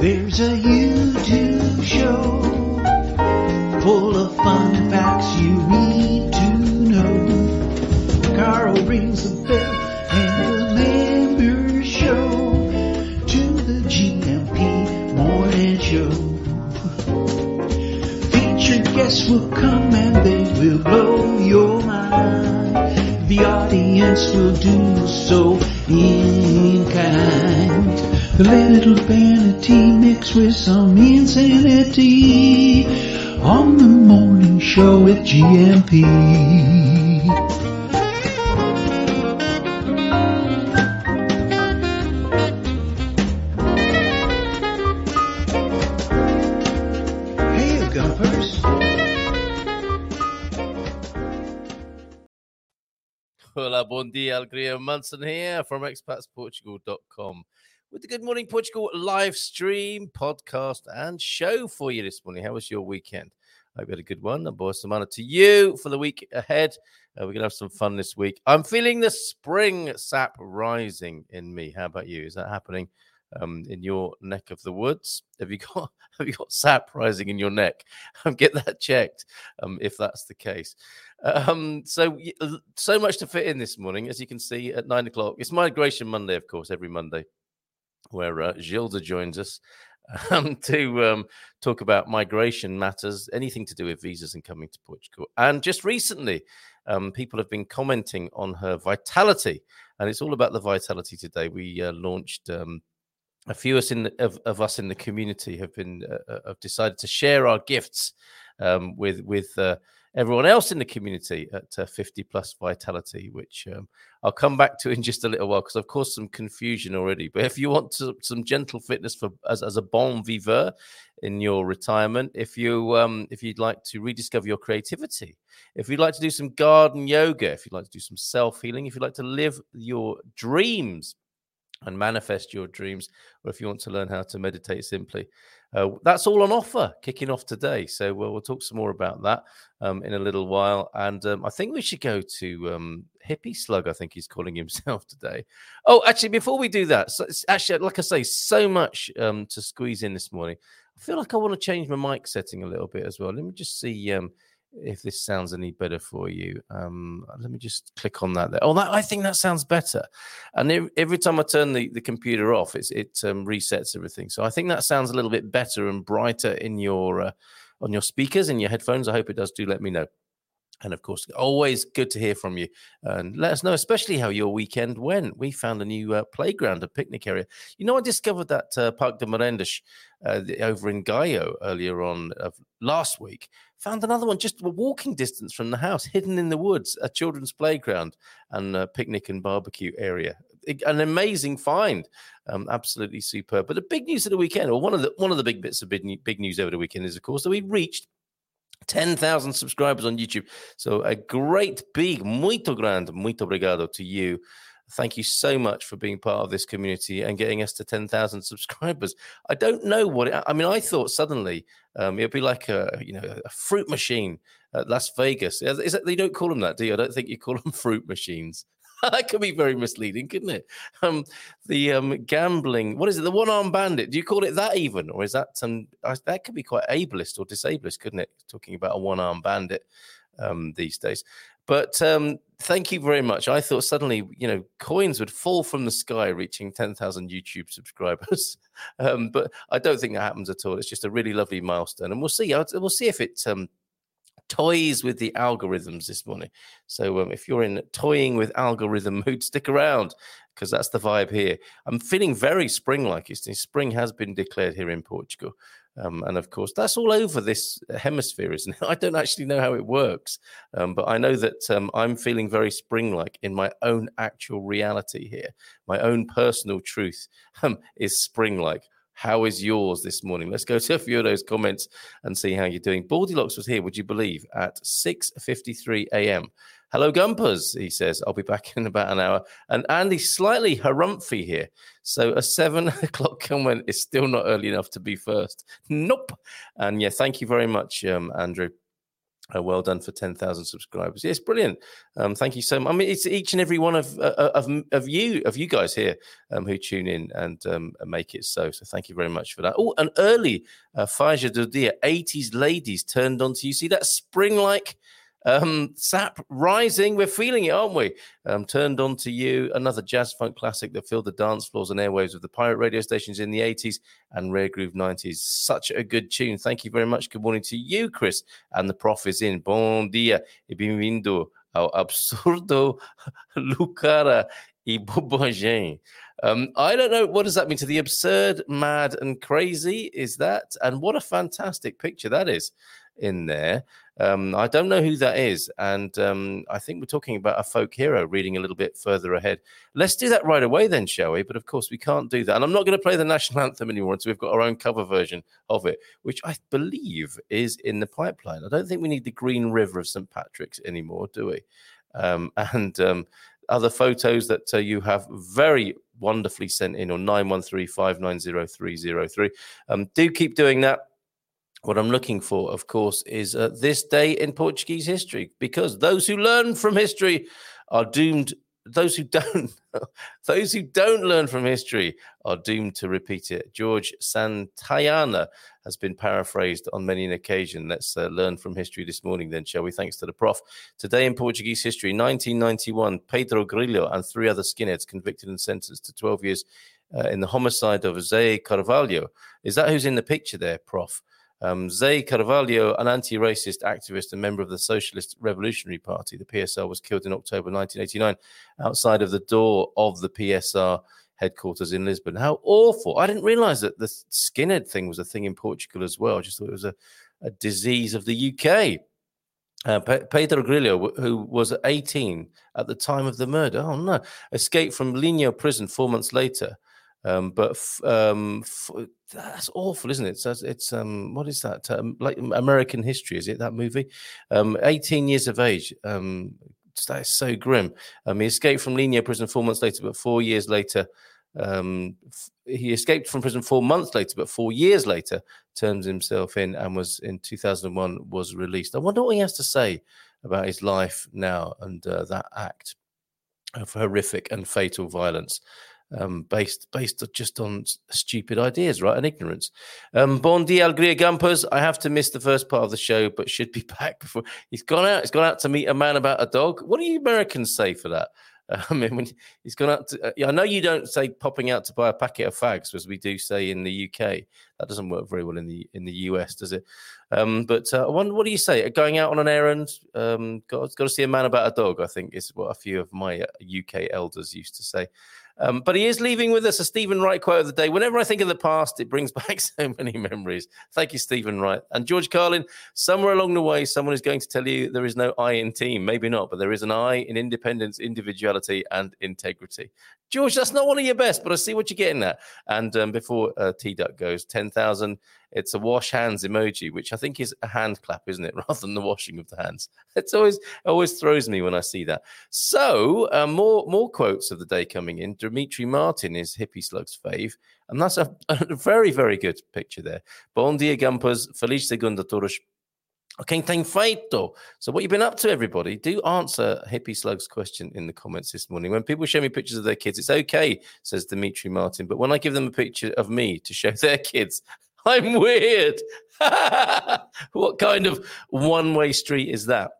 There's a YouTube show full of fun facts you need to know. Carl rings the bell and the members show to the GMP morning show. Featured guests will come and they will blow your mind. The audience will do so in kind. The little vanity mixed with some insanity on the morning show with GMP. Hey, Gumpers. Hola, bon dia, Graham Munson here from expatsportugal.com with the Good Morning Portugal live stream, podcast, and show for you this morning. How was your weekend? I hope you had a good one. And boy, honor to you for the week ahead. Uh, we're going to have some fun this week. I'm feeling the spring sap rising in me. How about you? Is that happening um, in your neck of the woods? Have you got have you got sap rising in your neck? Um, get that checked um, if that's the case. Um, so so much to fit in this morning, as you can see at nine o'clock. It's Migration Monday, of course, every Monday, where uh, Gilda joins us um, to um, talk about migration matters, anything to do with visas and coming to Portugal. And just recently, um, people have been commenting on her vitality, and it's all about the vitality today. We uh, launched. Um, a few of us, in the, of, of us in the community have been uh, uh have decided to share our gifts um, with with uh, everyone else in the community at uh, 50 plus vitality, which um, I'll come back to in just a little while because I've caused some confusion already. But if you want to, some gentle fitness for as, as a bon viveur in your retirement, if you um, if you'd like to rediscover your creativity, if you'd like to do some garden yoga, if you'd like to do some self healing, if you'd like to live your dreams and manifest your dreams, or if you want to learn how to meditate simply, uh, that's all on offer kicking off today. So we'll, we'll talk some more about that um, in a little while. And um, I think we should go to um, Hippie Slug, I think he's calling himself today. Oh, actually, before we do that, so actually, like I say, so much um, to squeeze in this morning. I feel like I want to change my mic setting a little bit as well. Let me just see um, if this sounds any better for you. Um, let me just click on that there. Oh, that, I think that sounds better. And every, time I turn the, the computer off, it um, resets everything. So I think that sounds a little bit better and brighter in your uh, on your speakers and your headphones. I hope it does. Do let me know. And of course, always good to hear from you. And let us know, especially how your weekend went. We found a new uh, playground, a picnic area. You know, I discovered that uh, Parque de Merendas uh, over in Gaio earlier on last week. Found another one just a walking distance from the house, hidden in the woods, a children's playground and picnic and barbecue area. An amazing find, um, absolutely superb. But the big news of the weekend, or one of the one of the big bits of big, big news over the weekend, is of course that we reached 10,000 subscribers on YouTube. So a great big, muito grande, muito obrigado to you. Thank you so much for being part of this community and getting us to 10,000 subscribers. I don't know what it, I mean. I thought suddenly um, it'd be like a you know a fruit machine at Las Vegas. Is that, you don't call them that, do you? I don't think you call them fruit machines. that could be very misleading, couldn't it? Um, the um, gambling, what is it? The one arm bandit. Do you call it that even, or is that some? Um, that could be quite ableist or disableist, couldn't it? Talking about a one arm bandit um, these days. But um, thank you very much. I thought suddenly, you know, coins would fall from the sky, reaching ten thousand YouTube subscribers. um, but I don't think that happens at all. It's just a really lovely milestone, and we'll see. We'll see if it um, toys with the algorithms this morning. So um, if you're in toying with algorithm mood, stick around because that's the vibe here. I'm feeling very spring-like. It's spring has been declared here in Portugal. Um, and of course, that's all over this hemisphere, isn't it? I don't actually know how it works, um, but I know that um, I'm feeling very spring like in my own actual reality here. My own personal truth um, is spring like. How is yours this morning? Let's go to a few of those comments and see how you're doing. Baldylocks was here, would you believe, at 6.53 a.m. Hello, Gumpers, he says. I'll be back in about an hour. And Andy's slightly harumphy here. So a seven o'clock comment is still not early enough to be first. Nope. And yeah, thank you very much, um, Andrew. Uh, well done for 10,000 subscribers. Yes, brilliant. Um, thank you so much. I mean, it's each and every one of uh, of, of you of you guys here um, who tune in and um, make it so. So thank you very much for that. Oh, an early uh, Faja Dudia, 80s ladies turned on to you. See that spring like um, Sap Rising, we're feeling it, aren't we? Um, turned on to you, another jazz funk classic that filled the dance floors and airwaves of the pirate radio stations in the 80s and rare groove 90s. Such a good tune. Thank you very much. Good morning to you, Chris. And the prof is in. Bon dia e bem-vindo ao absurdo Lucara e bobagem. Um, I don't know what does that mean to the absurd, mad, and crazy. Is that and what a fantastic picture that is in there. Um, I don't know who that is. And um, I think we're talking about a folk hero reading a little bit further ahead. Let's do that right away, then, shall we? But of course, we can't do that. And I'm not going to play the national anthem anymore until we've got our own cover version of it, which I believe is in the pipeline. I don't think we need the Green River of St. Patrick's anymore, do we? Um, and um, other photos that uh, you have very wonderfully sent in on 913 um, do keep doing that what I'm looking for, of course, is uh, this day in Portuguese history, because those who learn from history are doomed. Those who don't, those who don't learn from history are doomed to repeat it. George Santayana has been paraphrased on many an occasion. Let's uh, learn from history this morning, then, shall we? Thanks to the prof. Today in Portuguese history, 1991, Pedro Grilo and three other skinheads convicted and sentenced to 12 years uh, in the homicide of Zé Carvalho. Is that who's in the picture there, prof? Um, Zé Carvalho, an anti racist activist and member of the Socialist Revolutionary Party, the PSR, was killed in October 1989 outside of the door of the PSR headquarters in Lisbon. How awful! I didn't realize that the skinhead thing was a thing in Portugal as well. I just thought it was a, a disease of the UK. Uh, Pedro Grilo, who was 18 at the time of the murder, oh no, escaped from Linho prison four months later um, but f- um, f- that's awful, isn't it? So it's um, what is that? Um, like American History, is it that movie? Um, 18 years of age. Um, that is so grim. Um, he escaped from Linho prison four months later, but four years later, um, f- he escaped from prison four months later, but four years later, turns himself in and was in 2001 was released. I wonder what he has to say about his life now and uh, that act of horrific and fatal violence um, based based just on stupid ideas, right, and ignorance. Um, bon dia, Alegria Gumpers. I have to miss the first part of the show, but should be back before he's gone out. He's gone out to meet a man about a dog. What do you Americans say for that? I mean, when he's gone out to, uh, I know you don't say popping out to buy a packet of fags, as we do say in the UK. That doesn't work very well in the in the US, does it? Um, but uh, I wonder, what do you say? Going out on an errand, um, got, got to see a man about a dog. I think is what a few of my UK uh, elders used to say. Um, but he is leaving with us a Steven Wright quote of the day. Whenever I think of the past, it brings back so many memories. Thank you, Steven Wright. And George Carlin, somewhere along the way, someone is going to tell you there is no I in team. Maybe not, but there is an I in independence, individuality, and integrity. George, that's not one of your best, but I see what you're getting at. And um, before uh, T Duck goes, 10,000 it's a wash hands emoji, which I think is a hand clap, isn't it, rather than the washing of the hands. It's always always throws me when I see that. So uh, more more quotes of the day coming in. Demetri Martin is Hippie Slug's fave, and that's a, a very very good picture there. Bon dia, Gumpers. Feliz segunda todos. Okay, tem feito. So, what you've been up to, everybody? Do answer Hippie Slug's question in the comments this morning. When people show me pictures of their kids, it's okay, says Demetri Martin. But when I give them a picture of me to show their kids, I'm weird. what kind of one way street is that?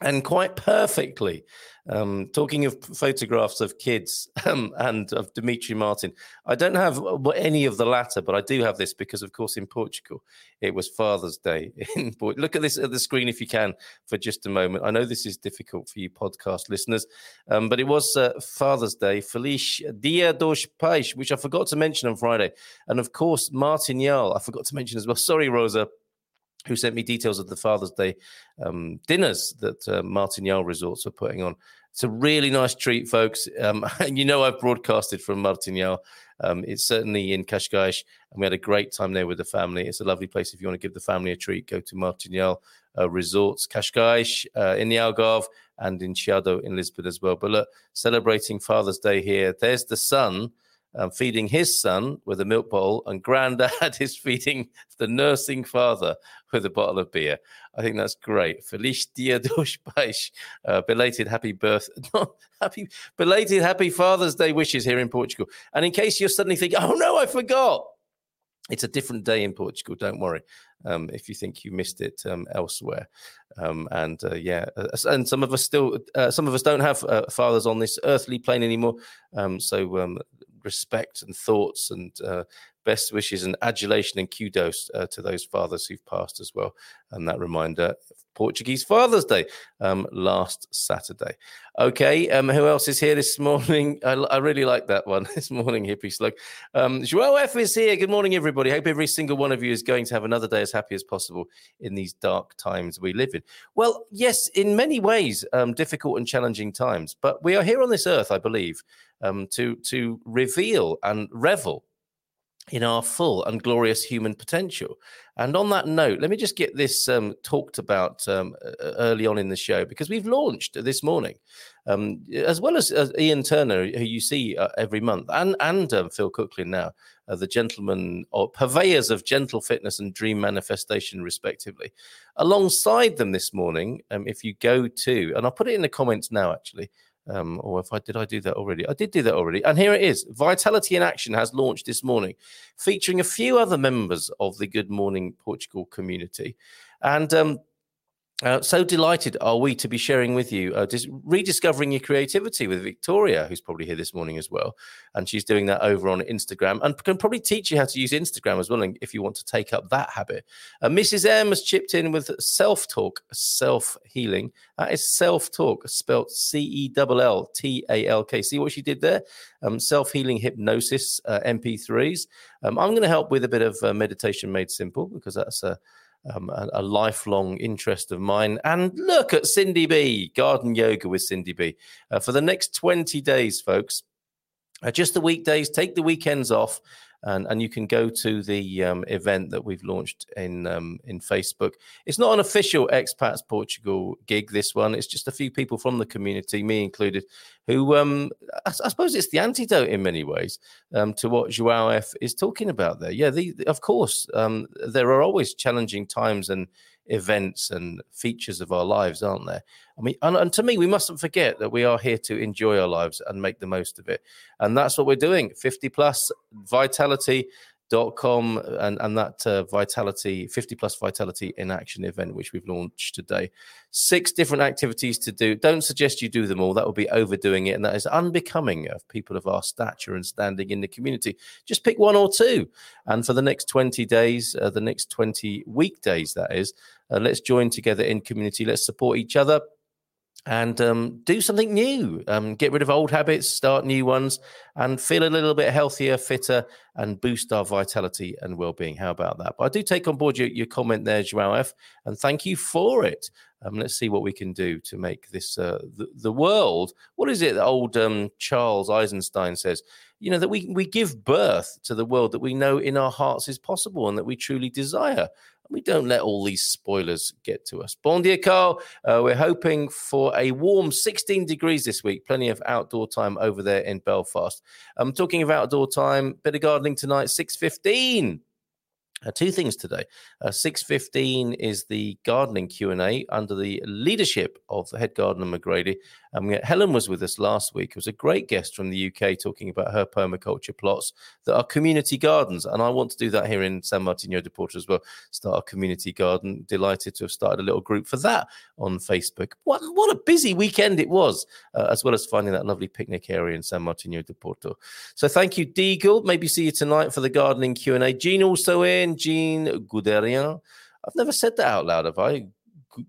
And quite perfectly. Um, talking of photographs of kids um, and of Demetri Martin, I don't have any of the latter, but I do have this because, of course, in Portugal it was Father's Day. In look at this at the screen if you can for just a moment. I know this is difficult for you podcast listeners, um, but it was uh, Father's Day, Feliz Dia dos Pais, which I forgot to mention on Friday, and of course Martinhal. I forgot to mention as well. Sorry, Rosa who sent me details of the Father's Day um, dinners that uh, Martinhal Resorts are putting on. It's a really nice treat, folks. Um, and you know, I've broadcasted from Martinhal. Um, it's certainly in Cascais, and we had a great time there with the family. It's a lovely place. If you want to give the family a treat, go to Martinhal uh, Resorts, Cascais uh, in the Algarve and in Chiado in Lisbon as well. But look, celebrating Father's Day here. There's the son um, feeding his son with a milk bowl, and granddad is feeding the nursing father with a bottle of beer. I think that's great. Feliz Dia dos Pais. Uh, belated happy birth, not happy, belated happy Father's Day wishes here in Portugal. And in case you're suddenly thinking, oh no, I forgot. It's a different day in Portugal. Don't worry um, if you think you missed it um, elsewhere. Um, and uh, yeah, uh, and some of us still, uh, some of us don't have uh, fathers on this earthly plane anymore. Um, so um, respect and thoughts and uh, best wishes and adulation and kudos uh, to those fathers who've passed as well. And that reminder Portuguese Father's Day um, last Saturday. Okay, um, who else is here this morning? I, I really like that one this morning, hippie slug. Um, Joel F is here. Good morning, everybody. Hope every single one of you is going to have another day as happy as possible in these dark times we live in. Well, yes, in many ways, um, difficult and challenging times, but we are here on this earth, I believe, um, to to reveal and revel in our full and glorious human potential. And on that note, let me just get this um, talked about um, early on in the show because we've launched this morning, um, as well as uh, Ian Turner, who you see uh, every month, and and um, Phil Cooklin now, uh, the gentlemen or purveyors of gentle fitness and dream manifestation, respectively. Alongside them this morning, um, if you go to, and I'll put it in the comments now, actually. Um, or if I did I do that already? I did do that already. And here it is. Vitality in Action has launched this morning, featuring a few other members of the Good Morning Portugal community. And um, uh, so delighted are we to be sharing with you, uh, dis- rediscovering your creativity with Victoria, who's probably here this morning as well. And she's doing that over on Instagram and can probably teach you how to use Instagram as well and if you want to take up that habit. Uh, Mrs. M has chipped in with self talk, self healing. That is self talk, spelt C E L L T A L K. See what she did there? Um, self healing hypnosis uh, MP3s. Um, I'm going to help with a bit of uh, meditation made simple because that's a um, a, a, lifelong interest of mine. And look at Cindy B, garden yoga with Cindy B. Uh, for the next 20 days, folks, uh, just the weekdays, take the weekends off and and you can go to the um, event that we've launched in um, in Facebook. It's not an official expats Portugal gig. This one, it's just a few people from the community, me included, who um, I, I suppose it's the antidote in many ways um, to what Joao F is talking about there. Yeah, the, of course, um, there are always challenging times and events and features of our lives, aren't there? I mean, and, and, to me, we mustn't forget that we are here to enjoy our lives and make the most of it. And that's what we're doing 50 plus vitality dot com and and that uh, vitality 50 plus vitality in action event which we've launched today. Six different activities to do. Don't suggest you do them all. That would be overdoing it. And that is unbecoming of people of our stature and standing in the community. Just pick one or two. And for the next 20 days uh, the next 20 weekdays that is uh, let's join together in community. Let's support each other and um, do something new. Um, get rid of old habits, start new ones, and feel a little bit healthier, fitter, and boost our vitality and well-being. How about that? But I do take on board your, your comment there, Joao F, and thank you for it. Um, let's see what we can do to make this uh, the, the, world. What is it that old um, Charles Eisenstein says? You know that we we give birth to the world that we know in our hearts is possible and that we truly desire we don't let all these spoilers get to us. Bon dia, Carl. Uh, we're hoping for a warm 16 degrees this week. Plenty of outdoor time over there in Belfast. I'm talking of outdoor time. Bit of gardening tonight. 6:15. Uh, two things today. Uh, 6.15 is the gardening Q&A under the leadership of the head gardener McGrady. Helen was with us last week. It was a great guest from the UK talking about her permaculture plots that are community gardens. And I want to do that here in San Martino de Porto as well. Start a community garden. Delighted to have started a little group for that on Facebook. What, what a busy weekend it was, uh, as well as finding that lovely picnic area in San Martino de Porto. So thank you, Deagle. Maybe see you tonight for the gardening Q&A. Jean also in, Jean Guderian. I've never said that out loud, have I?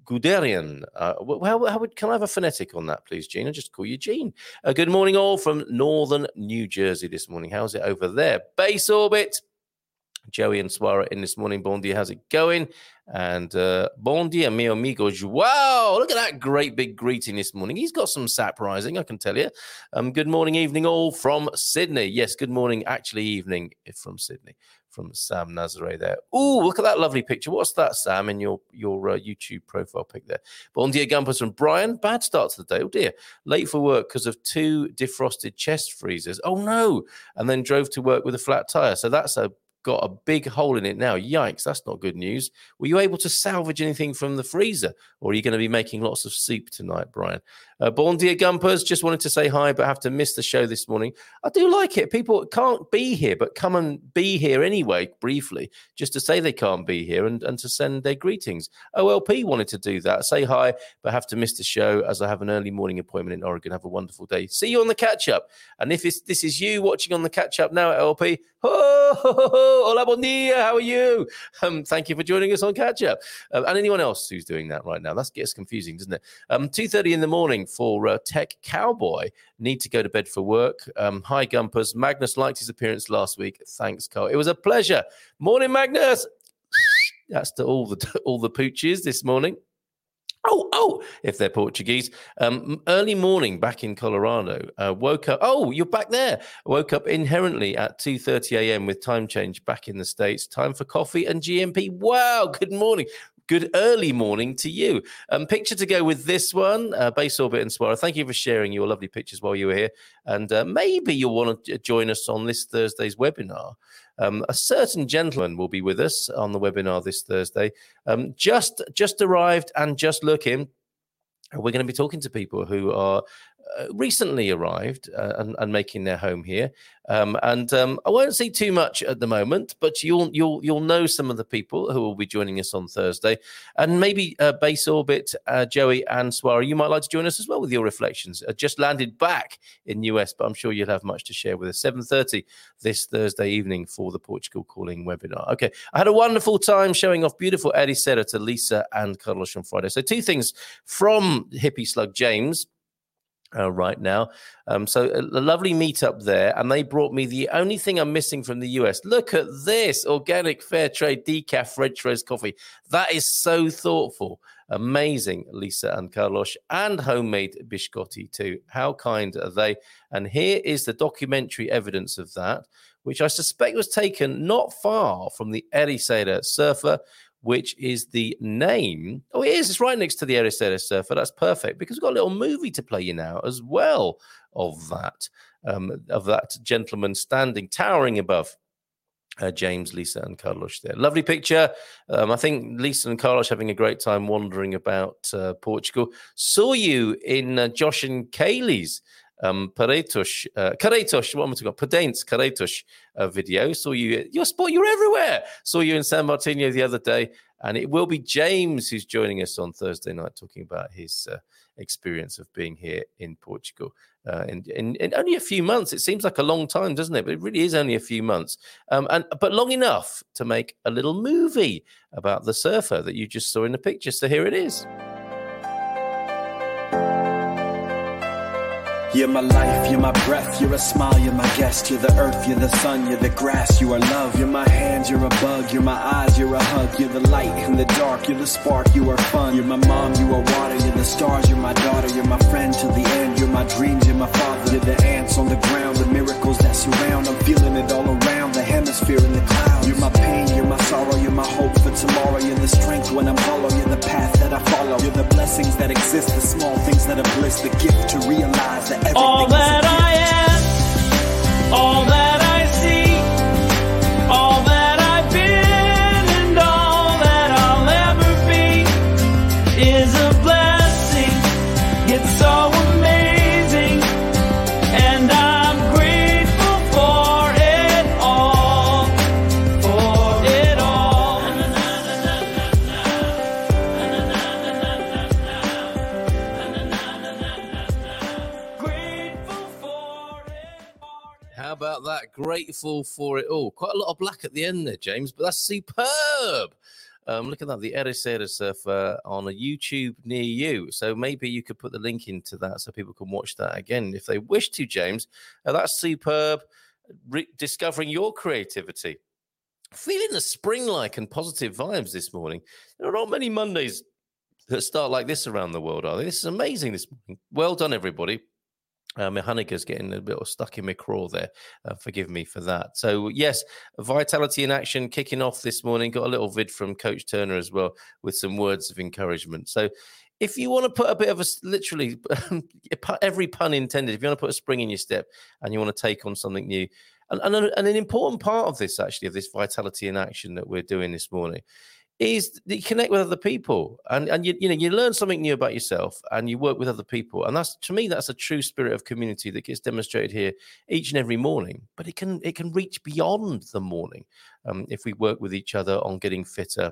Guderian. Uh, how, how would, can I have a phonetic on that, please, Gene? I'll just call you Gene. Uh, good morning, all from northern New Jersey this morning. How's it over there? Base orbit. Joey and Swara in this morning. Bon dia, how's it going? And uh, bon mi amigo Wow, look at that great big greeting this morning. He's got some sap rising, I can tell you. Um, good morning, evening, all from Sydney. Yes, good morning, actually, evening from Sydney from Sam Nazare there. Oh, look at that lovely picture. What's that, Sam, in your your uh, YouTube profile pic there? Bon dia, Gumpers from Brian. Bad start to the day. Oh dear, late for work because of two defrosted chest freezers. Oh no, and then drove to work with a flat tire. So that's a got a big hole in it now. Yikes, that's not good news. Were you able to salvage anything from the freezer, or are you going to be making lots of soup tonight, Brian? Uh, Born Dear Gumpers, just wanted to say hi, but have to miss the show this morning. I do like it. People can't be here, but come and be here anyway, briefly, just to say they can't be here and, and to send their greetings. OLP wanted to do that. Say hi, but have to miss the show as I have an early morning appointment in Oregon. Have a wonderful day. See you on the catch up. And if this is you watching on the catch up now at LP, oh, hola, bon dia. How are you? Um, thank you for joining us on catch up. Um, and anyone else who's doing that right now, that gets confusing, doesn't it? Um, 2.30 in the morning for uh, Tech Cowboy. Need to go to bed for work. Um, hi, Gumpers. Magnus liked his appearance last week. Thanks, Carl. It was a pleasure. Morning, Magnus. That's to all the all the pooches this morning. Oh, oh, if they're Portuguese. Um, early morning back in Colorado. Uh, woke up. Oh, you're back there. Woke up inherently at 2.30 a.m. with time change back in the States. Time for coffee and GMP. Wow, good morning. Good early morning to you. Um, picture to go with this one, uh, Base Orbit and Swara. Thank you for sharing your lovely pictures while you were here. And uh, maybe you'll want to join us on this Thursday's webinar. Um, a certain gentleman will be with us on the webinar this Thursday. Um, just just arrived and just looking. We're going to be talking to people who are uh, recently arrived uh, and, and, making their home here. Um, and um, I won't say too much at the moment, but you'll you'll you'll know some of the people who will be joining us on Thursday, and maybe uh, Base Orbit, uh, Joey and Swara, you might like to join us as well with your reflections. Just landed back in US, but I'm sure you'll have much to share with us. 7:30 this Thursday evening for the Portugal Calling webinar. Okay, I had a wonderful time showing off beautiful Ericeira to Lisa and Carlos on Friday. So two things from Hippie Slug James uh, right now. Um, so a, a, lovely meetup there, and they brought me the only thing I'm missing from the US. Look at this organic fair trade decaf red trace coffee. That is so thoughtful. Amazing, Lisa and Carlos, and homemade biscotti too. How kind are they? And here is the documentary evidence of that, which I suspect was taken not far from the Ericeira surfer which is the name. Oh, it is. It's right next to the Ericeira Surfer. That's perfect because we've got a little movie to play you now as well of that, um, of that gentleman standing, towering above uh, James, Lisa, and Carlos there. Lovely picture. Um, I think Lisa and Carlos having a great time wandering about uh, Portugal. Saw you in uh, Josh and Kaylee's um, Paretos, uh, Caretos, what am I talking about? Pedentes, Caretos uh, video. Saw you, you're sport, you're everywhere. Saw you in San Martino the other day. And it will be James who's joining us on Thursday night talking about his uh, experience of being here in Portugal. Uh, in, in, in, only a few months, it seems like a long time, doesn't it? But it really is only a few months, um, and but long enough to make a little movie about the surfer that you just saw in the picture. So here it is. You're my life, you're my breath, you're a smile, you're my guest, you're the earth, you're the sun, you're the grass, you are love. You're my hands, you're a bug, you're my eyes, you're a hug, you're the light in the dark, you're the spark, you are fun. You're my mom, you are water, you're the stars, you're my daughter, you're my friend till the end, you're my dreams, you're my father, you're the ants on the ground, the miracles that surround. I'm feeling it all around, the hemisphere in the clouds. You're my pain, you're my sorrow, you're my hope for tomorrow, you're the strength when I'm hollow, you're the path that I follow, you're the blessings that exist, the small things that are bliss, the gift to realize that all that I am, all that Grateful for it all. Quite a lot of black at the end there, James, but that's superb. Um, look at that, the Ericeira Surfer on a YouTube near you. So maybe you could put the link into that so people can watch that again if they wish to, James. Uh, that's superb. Re- discovering your creativity. Feeling the spring like and positive vibes this morning. There are not many Mondays that start like this around the world, are they? This is amazing this morning. Well done, everybody. Uh, my Hanukkah's getting a bit stuck in my craw there. Uh, forgive me for that. So, yes, Vitality in Action kicking off this morning. Got a little vid from Coach Turner as well with some words of encouragement. So, if you want to put a bit of a literally every pun intended, if you want to put a spring in your step and you want to take on something new, and, and, and an important part of this actually of this vitality in action that we're doing this morning is you connect with other people and, and you, you know you learn something new about yourself and you work with other people. And that's to me that's a true spirit of community that gets demonstrated here each and every morning but it can it can reach beyond the morning um, if we work with each other on getting fitter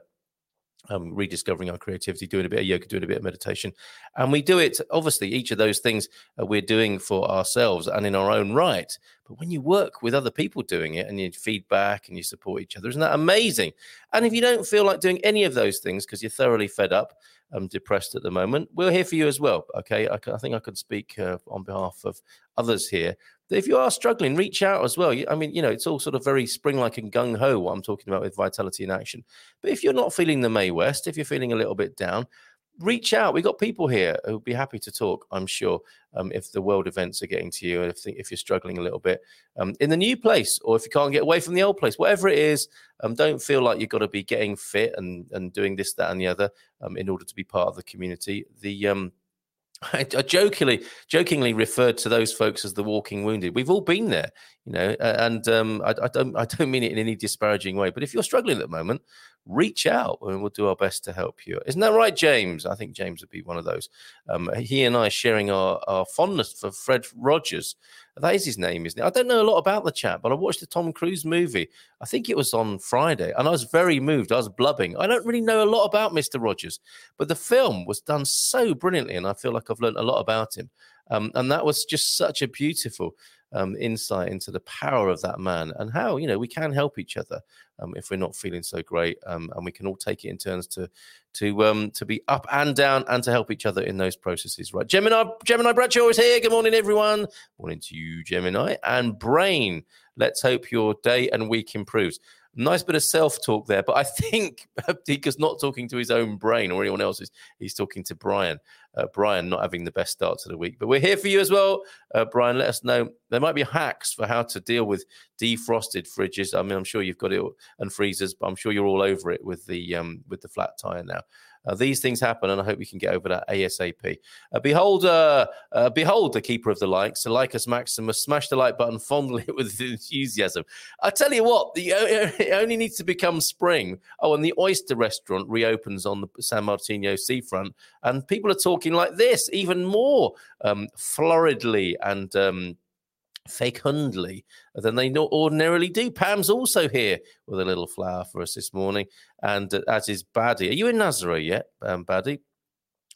um, rediscovering our creativity, doing a bit of yoga, doing a bit of meditation. And we do it, obviously, each of those things uh, we're doing for ourselves and in our own right. But when you work with other people doing it and you feedback and you support each other, isn't that amazing? And if you don't feel like doing any of those things because you're thoroughly fed up, um, depressed at the moment, we're here for you as well. Okay. I, I think I could speak uh, on behalf of others here if you are struggling, reach out as well. I mean, you know, it's all sort of very spring like and gung ho what I'm talking about with vitality in action. But if you're not feeling the Mae West, if you're feeling a little bit down, reach out. We've got people here who'll be happy to talk, I'm sure, um, if the world events are getting to you and if, if you're struggling a little bit um, in the new place or if you can't get away from the old place, whatever it is, um, don't feel like you've got to be getting fit and, and doing this, that, and the other um, in order to be part of the community. The um, I, jokingly jokingly referred to those folks as the walking wounded. We've all been there, you know, and um, I, I, don't I don't mean it in any disparaging way. But if you're struggling at the moment, reach out and we'll do our best to help you. Isn't that right, James? I think James would be one of those. Um, he and I sharing our, our fondness for Fred Rogers. That is his name, isn't it? I don't know a lot about the chap, but I watched the Tom Cruise movie. I think it was on Friday, and I was very moved. I was blubbing. I don't really know a lot about Mr. Rogers, but the film was done so brilliantly, and I feel like I've learned a lot about him. Um, and that was just such a beautiful um, insight into the power of that man and how you know we can help each other um, if we're not feeling so great, um, and we can all take it in turns to to um, to be up and down and to help each other in those processes. Right, Gemini Gemini Bradshaw is here. Good morning, everyone. Morning to you, Gemini and Brain. Let's hope your day and week improves. Nice bit of self talk there, but I think Dika's not talking to his own brain or anyone else's. He's talking to Brian. Uh, Brian not having the best start to the week, but we're here for you as well. Uh, Brian, let us know. There might be hacks for how to deal with defrosted fridges. I mean, I'm sure you've got it and freezers, but I'm sure you're all over it with the um, with the flat tire now. Uh, these things happen, and I hope we can get over that ASAP. Uh, behold, uh, uh, behold the keeper of the likes, the Lycus Maximus. Smash the like button, fondle it with enthusiasm. I tell you what, the, it only needs to become spring. Oh, and the oyster restaurant reopens on the San Martino seafront, and people are talking like this, even more um, floridly and um, fecundly than they ordinarily do. Pam's also here with a little flower for us this morning, and uh, as is Baddy. Are you in Nazareth yet, um, Baddy?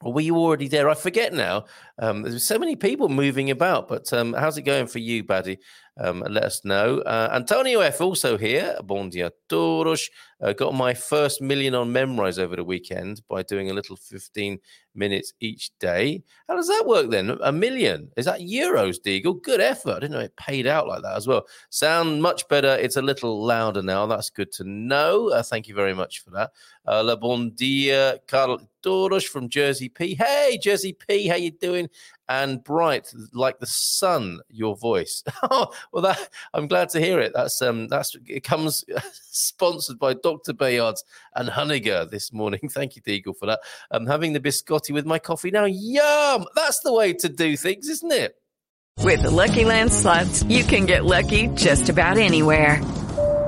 Or were you already there? I forget now. Um, there's so many people moving about, but um, how's it going for you, Baddy? Um, let us know. Uh, Antonio F. also here. Bon dia todos. Uh, got my first million on Memrise over the weekend by doing a little 15 minutes each day. How does that work then? A million? Is that euros, Deagle? Good effort. I didn't know it paid out like that as well. Sound much better. It's a little louder now. That's good to know. Uh, thank you very much for that. Uh, La bon dia, Carl Doros from Jersey P. Hey, Jersey P, how you doing? And bright like the sun. Your voice. well, that I'm glad to hear it. That's um, that's it comes sponsored by Dr. Bayards and Honeygger this morning. Thank you, Deagle, for that. I'm having the biscotti with my coffee now. Yum! That's the way to do things, isn't it? With the Lucky Land slots, you can get lucky just about anywhere.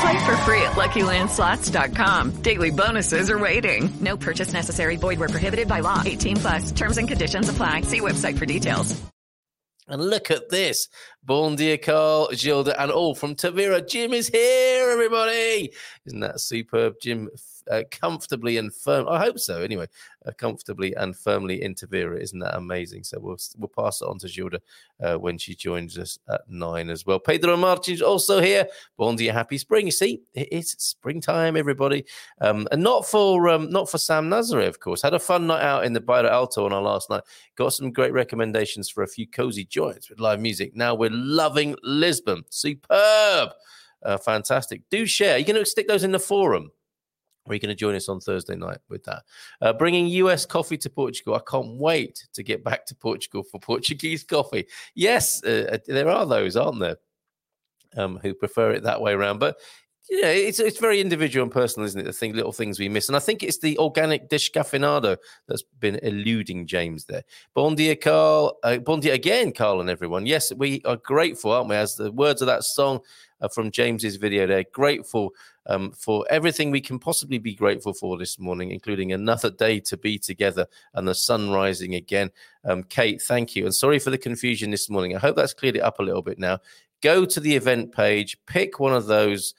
Play for free at LuckyLandSlots.com. Daily bonuses are waiting. No purchase necessary. Void where prohibited by law. 18 plus. Terms and conditions apply. See website for details. And look at this. Bon dia, Carl, Gilda, and all from Tavira. Jim is here, everybody. Isn't that superb? Jim uh, comfortably and firm. I hope so. Anyway, uh, comfortably and firmly into Vera. Isn't that amazing? So we'll we'll pass it on to Gilda uh, when she joins us at nine as well. Pedro Martins also here. Bon dia, happy spring. You see, it is springtime, everybody, um, and not for um, not for Sam Nazare, of course. Had a fun night out in the Bairro Alto on our last night. Got some great recommendations for a few cozy joints with live music. Now we're loving Lisbon. Superb. Uh, fantastic. Do share. Going to stick those in the forum. Are you going to join us on Thursday night with that? Uh, bringing US coffee to Portugal. I can't wait to get back to Portugal for Portuguese coffee. Yes, uh, there are those, aren't there, um, who prefer it that way around. But know, it's it's very individual and personal, isn't it? The thing, little things we miss, and I think it's the organic descaffinado that's been eluding James there. Bon dia, Carl. Uh, bon dia again, Carl, and everyone. Yes, we are grateful, aren't we? As the words of that song uh, from James's video, there, grateful um, for everything we can possibly be grateful for this morning, including another day to be together and the sun rising again. Um, Kate, thank you, and sorry for the confusion this morning. I hope that's cleared it up a little bit now. Go to the event page, pick one of those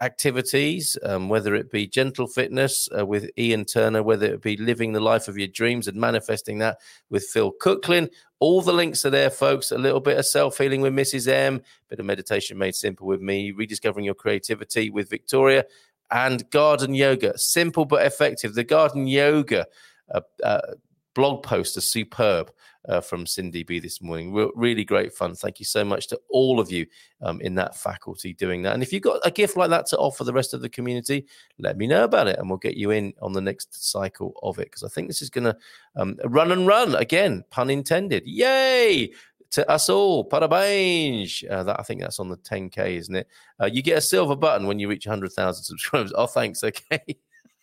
activities, um, whether it be gentle fitness uh, with Ian Turner, whether it be living the life of your dreams and manifesting that with Phil Cooklin. All the links are there, folks. A little bit of self healing with Mrs. M, bit of meditation made simple with me, rediscovering your creativity with Victoria, and garden yoga. Simple but effective. The garden yoga uh, uh, blog post is superb uh, from Cindy B this morning. Re- really great fun. Thank you so much to all of you um, in that faculty doing that. And if you've got a gift like that to offer the rest of the community, let me know about it and we'll get you in on the next cycle of it because I think this is going to um, run and run again, pun intended. Yay! to us all. Parabéns. Uh, that, I think that's on the 10K, isn't it? Uh, you get a silver button when you reach 100,000 subscribers. Oh, thanks. Okay.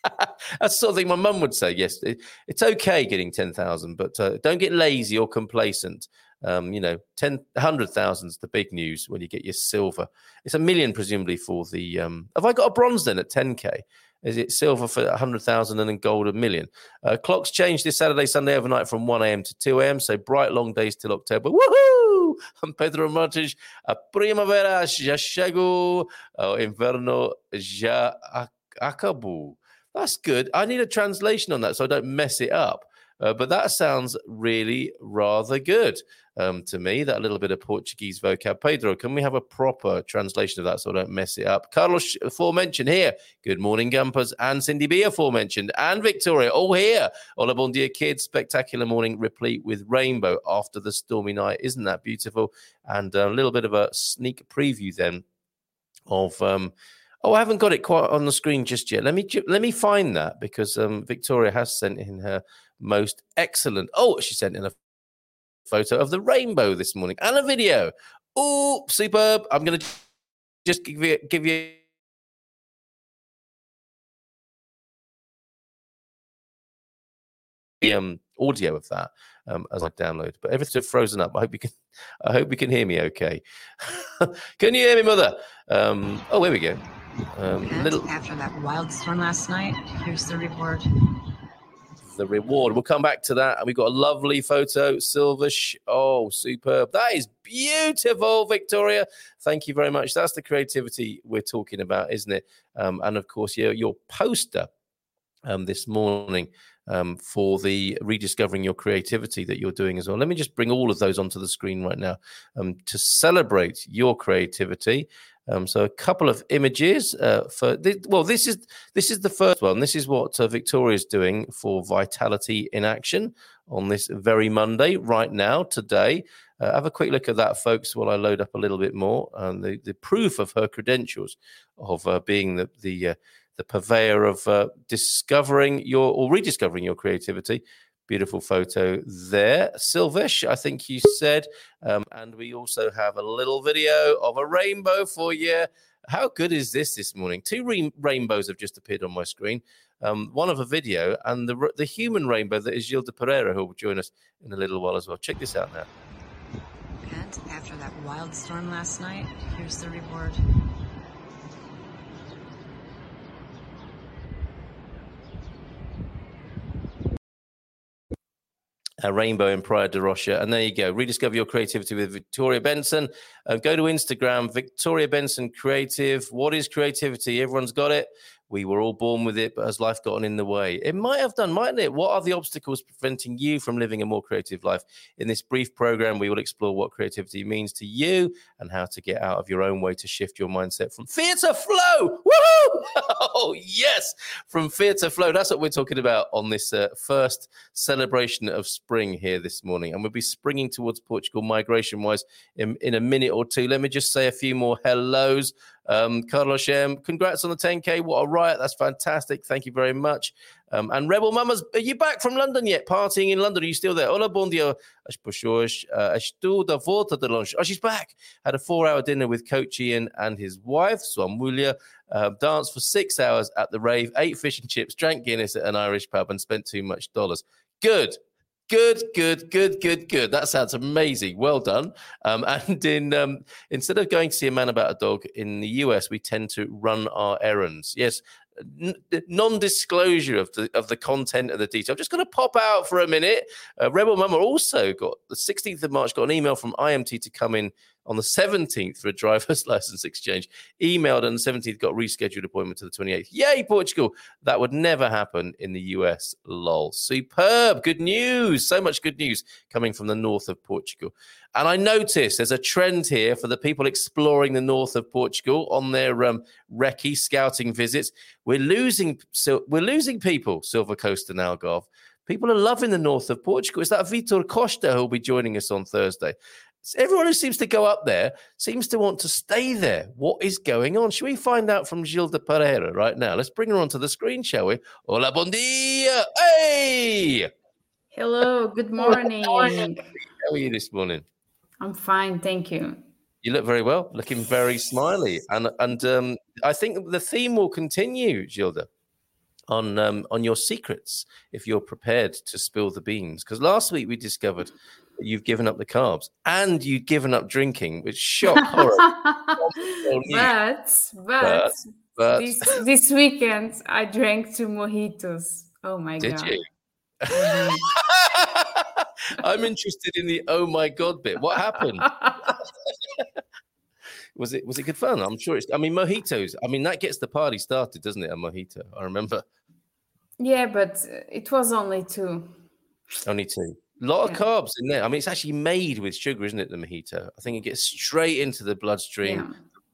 That's sort of thing my mum would say. Yes, it, it's okay getting 10,000, but uh, don't get lazy or complacent. Um, you know, 10, 100,000 is the big news when you get your silver. It's a million, presumably, for the. Um, have I got a bronze then at 10K? Is it silver for 100,000 and then gold a million? Uh, clocks change this Saturday, Sunday overnight from 1 a.m. to 2 a.m. So bright, long days till October. Woohoo! I'm Pedro Martins. A primavera já chegou. O inverno já acabou. That's good. I need a translation on that so I don't mess it up. Uh, but that sounds really rather good um, to me. That little bit of Portuguese vocab. Pedro, can we have a proper translation of that so I don't mess it up? Carlos, aforementioned here. Good morning, Gumpers. And Cindy B, aforementioned. And Victoria, all here. Hola, bon dia, kids. Spectacular morning, replete with rainbow after the stormy night. Isn't that beautiful? And a little bit of a sneak preview then of. Um, Oh, I haven't got it quite on the screen just yet. Let me let me find that because um, Victoria has sent in her most excellent. Oh, she sent in a photo of the rainbow this morning and a video. Oh, superb! I'm going to just give you give you. Um, audio of that um, as I download, but everything's frozen up. I hope you can. I hope you can hear me. Okay. can you hear me, mother? Um, oh, here we go. Um, little... After that wild storm last night, here's the reward. The reward. We'll come back to that. And we've got a lovely photo. Silver. Sh- oh, superb. That is beautiful, Victoria. Thank you very much. That's the creativity we're talking about, isn't it? Um, and of course, your, your poster um, this morning um, for the rediscovering your creativity that you're doing as well. Let me just bring all of those onto the screen right now um, to celebrate your creativity. Um, so a couple of images uh, for this, well, this is this is the first one. This is what uh, Victoria is doing for Vitality in Action on this very Monday, right now, today. Uh, have a quick look at that, folks, while I load up a little bit more. and the the proof of her credentials of uh, being the the uh, the purveyor of uh, discovering your or rediscovering your creativity Beautiful photo there. Silvish, I think you said. Um, and we also have a little video of a rainbow for you. How good is this this morning? Two re- rainbows have just appeared on my screen. Um, one of a video and the, the human rainbow that is Gilda Pereira, who will join us in a little while as well. Check this out now. And after that wild storm last night, here's the reward. A rainbow in Praia da Rocha. And there you go. Rediscover your creativity with Victoria Benson. Uh, go to Instagram, Victoria Benson Creative. What is creativity? Everyone's got it. We were all born with it, but has life gotten in the way? It might have done, mightn't it? What are the obstacles preventing you from living a more creative life? In this brief program, we will explore what creativity means to you and how to get out of your own way to shift your mindset from fear to flow. Woohoo! Oh, yes, from fear to flow. That's what we're talking about on this uh, first celebration of spring here this morning. And we'll be springing towards Portugal migration wise in, in a minute or two. Let me just say a few more hellos. Um, Carlos M, congrats on the 10K. What a riot. That's fantastic. Thank you very much. Um, and Rebel Mamas, are you back from London yet? Partying in London? Are you still there? Hola, bom dia. As pessoas. Uh, Estou longe. Oh, she's back. Had a four hour dinner with Coach Ian and his wife, Swamulia. Uh, danced for six hours at the rave, ate fish and chips, drank Guinness at an Irish pub, and spent too much dollars. Good. Good, good, good, good, good. That sounds amazing. Well done. Um, and in um, instead of going to see a man about a dog in the US, we tend to run our errands. Yes, n- non-disclosure of the of the content of the detail. I'm just going to pop out for a minute. Uh, Rebel Mama also got the 16th of March got an email from IMT to come in on the 17th for a driver's license exchange. Emailed on the 17th, got rescheduled appointment to the 28th. Yay, Portugal! That would never happen in the US. Lol. Superb. Good news. So much good news coming from the north of Portugal. And I notice there's a trend here for the people exploring the north of Portugal on their um, recce scouting visits. We're losing, so we're losing people. Silver Coast and Algarve. People are loving the north of Portugal. Is that Vitor Costa who will be joining us on Thursday? Everyone who seems to go up there seems to want to stay there. What is going on? Should we find out from Gilda Pereira right now? Let's bring her onto the screen, shall we? Hola, bon dia. Hey! Hello, good morning. How are you this morning? I'm fine, thank you. You look very well, looking very smiley, and and um, I think the theme will continue, Gilda, on um, on your secrets if you're prepared to spill the beans. Because last week we discovered you've given up the carbs and you've given up drinking, which shock horror. but, but but this this weekend I drank two mojitos. Oh my did god! you? Mhm. I'm interested in the oh my god bit. What happened? was it was it good fun? I'm sure it's. I mean, mojitos. I mean, that gets the party started, doesn't it? A mojito. I remember yeah, but it was only two. only two. A lot of carbs in there. I mean, it's actually made with sugar, isn't it? The mojito. I think it gets straight into the bloodstream. Yeah.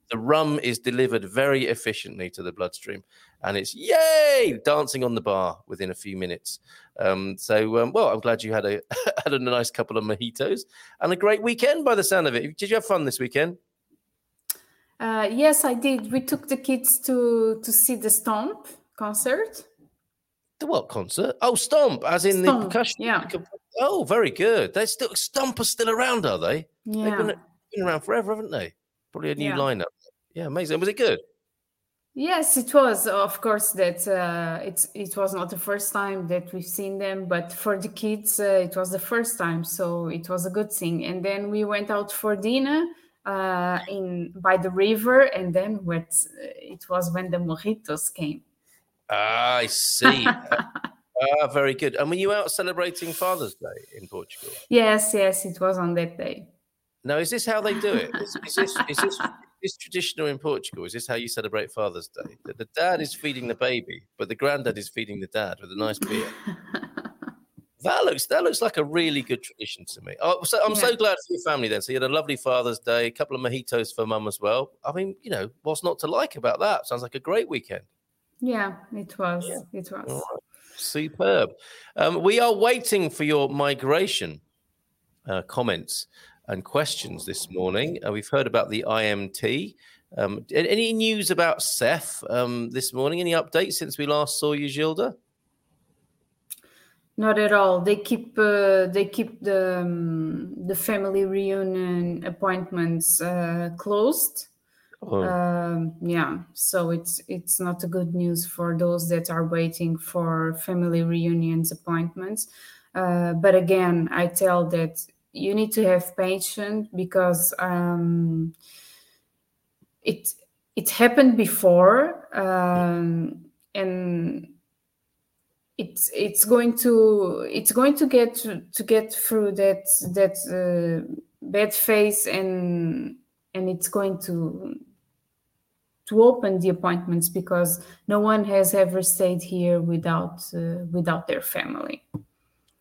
The rum is delivered very efficiently to the bloodstream, and it's yay dancing on the bar within a few minutes. Um, so, um, well, I'm glad you had a had a nice couple of mojitos and a great weekend by the sound of it. Did you have fun this weekend? Uh, yes, I did. We took the kids to to see the Stomp concert. The what concert? Oh, Stomp, as in the percussion. yeah. Oh, very good. They still Stomp are still around, are they? They've Yeah. been, been around forever, haven't they? Probably a new Yeah. lineup. Yeah, amazing. Was it good? Yes, it was. Of course, that uh, it's it was not the first time that we've seen them, but for the kids, uh, it was the first time, so it was a good thing. And then we went out for dinner uh, in by the river, and then what? It was when the mojitos came. Ah, I see. ah, very good. And were you out celebrating Father's Day in Portugal? Yes, yes, it was on that day. Now, is this how they do it? Is, is this is this is this traditional in Portugal? Is this how you celebrate Father's Day? That the dad is feeding the baby, but the granddad is feeding the dad with a nice beer. that looks that looks like a really good tradition to me. Oh, so I'm so glad for your family then. So you had a lovely Father's Day, a couple of mojitos for mum as well. I mean, you know, what's not to like about that? Sounds like a great weekend. Yeah, it was. It was. Superb. Um, we are waiting for your migration uh, comments and questions this morning. Uh, we've heard about the IMT. Um, any news about SEF um, this morning? Any updates since we last saw you, Gilda? Not at all. They keep uh, they keep the um, the family reunion appointments uh, closed. Oh. Um, yeah, so it's it's not a good news for those that are waiting for family reunions appointments. Uh, but again, I tell that you need to have patience because um, it it happened before, um, and it's it's going to it's going to get to, to get through that that uh, bad phase and and it's going to to open the appointments because no one has ever stayed here without uh, without their family.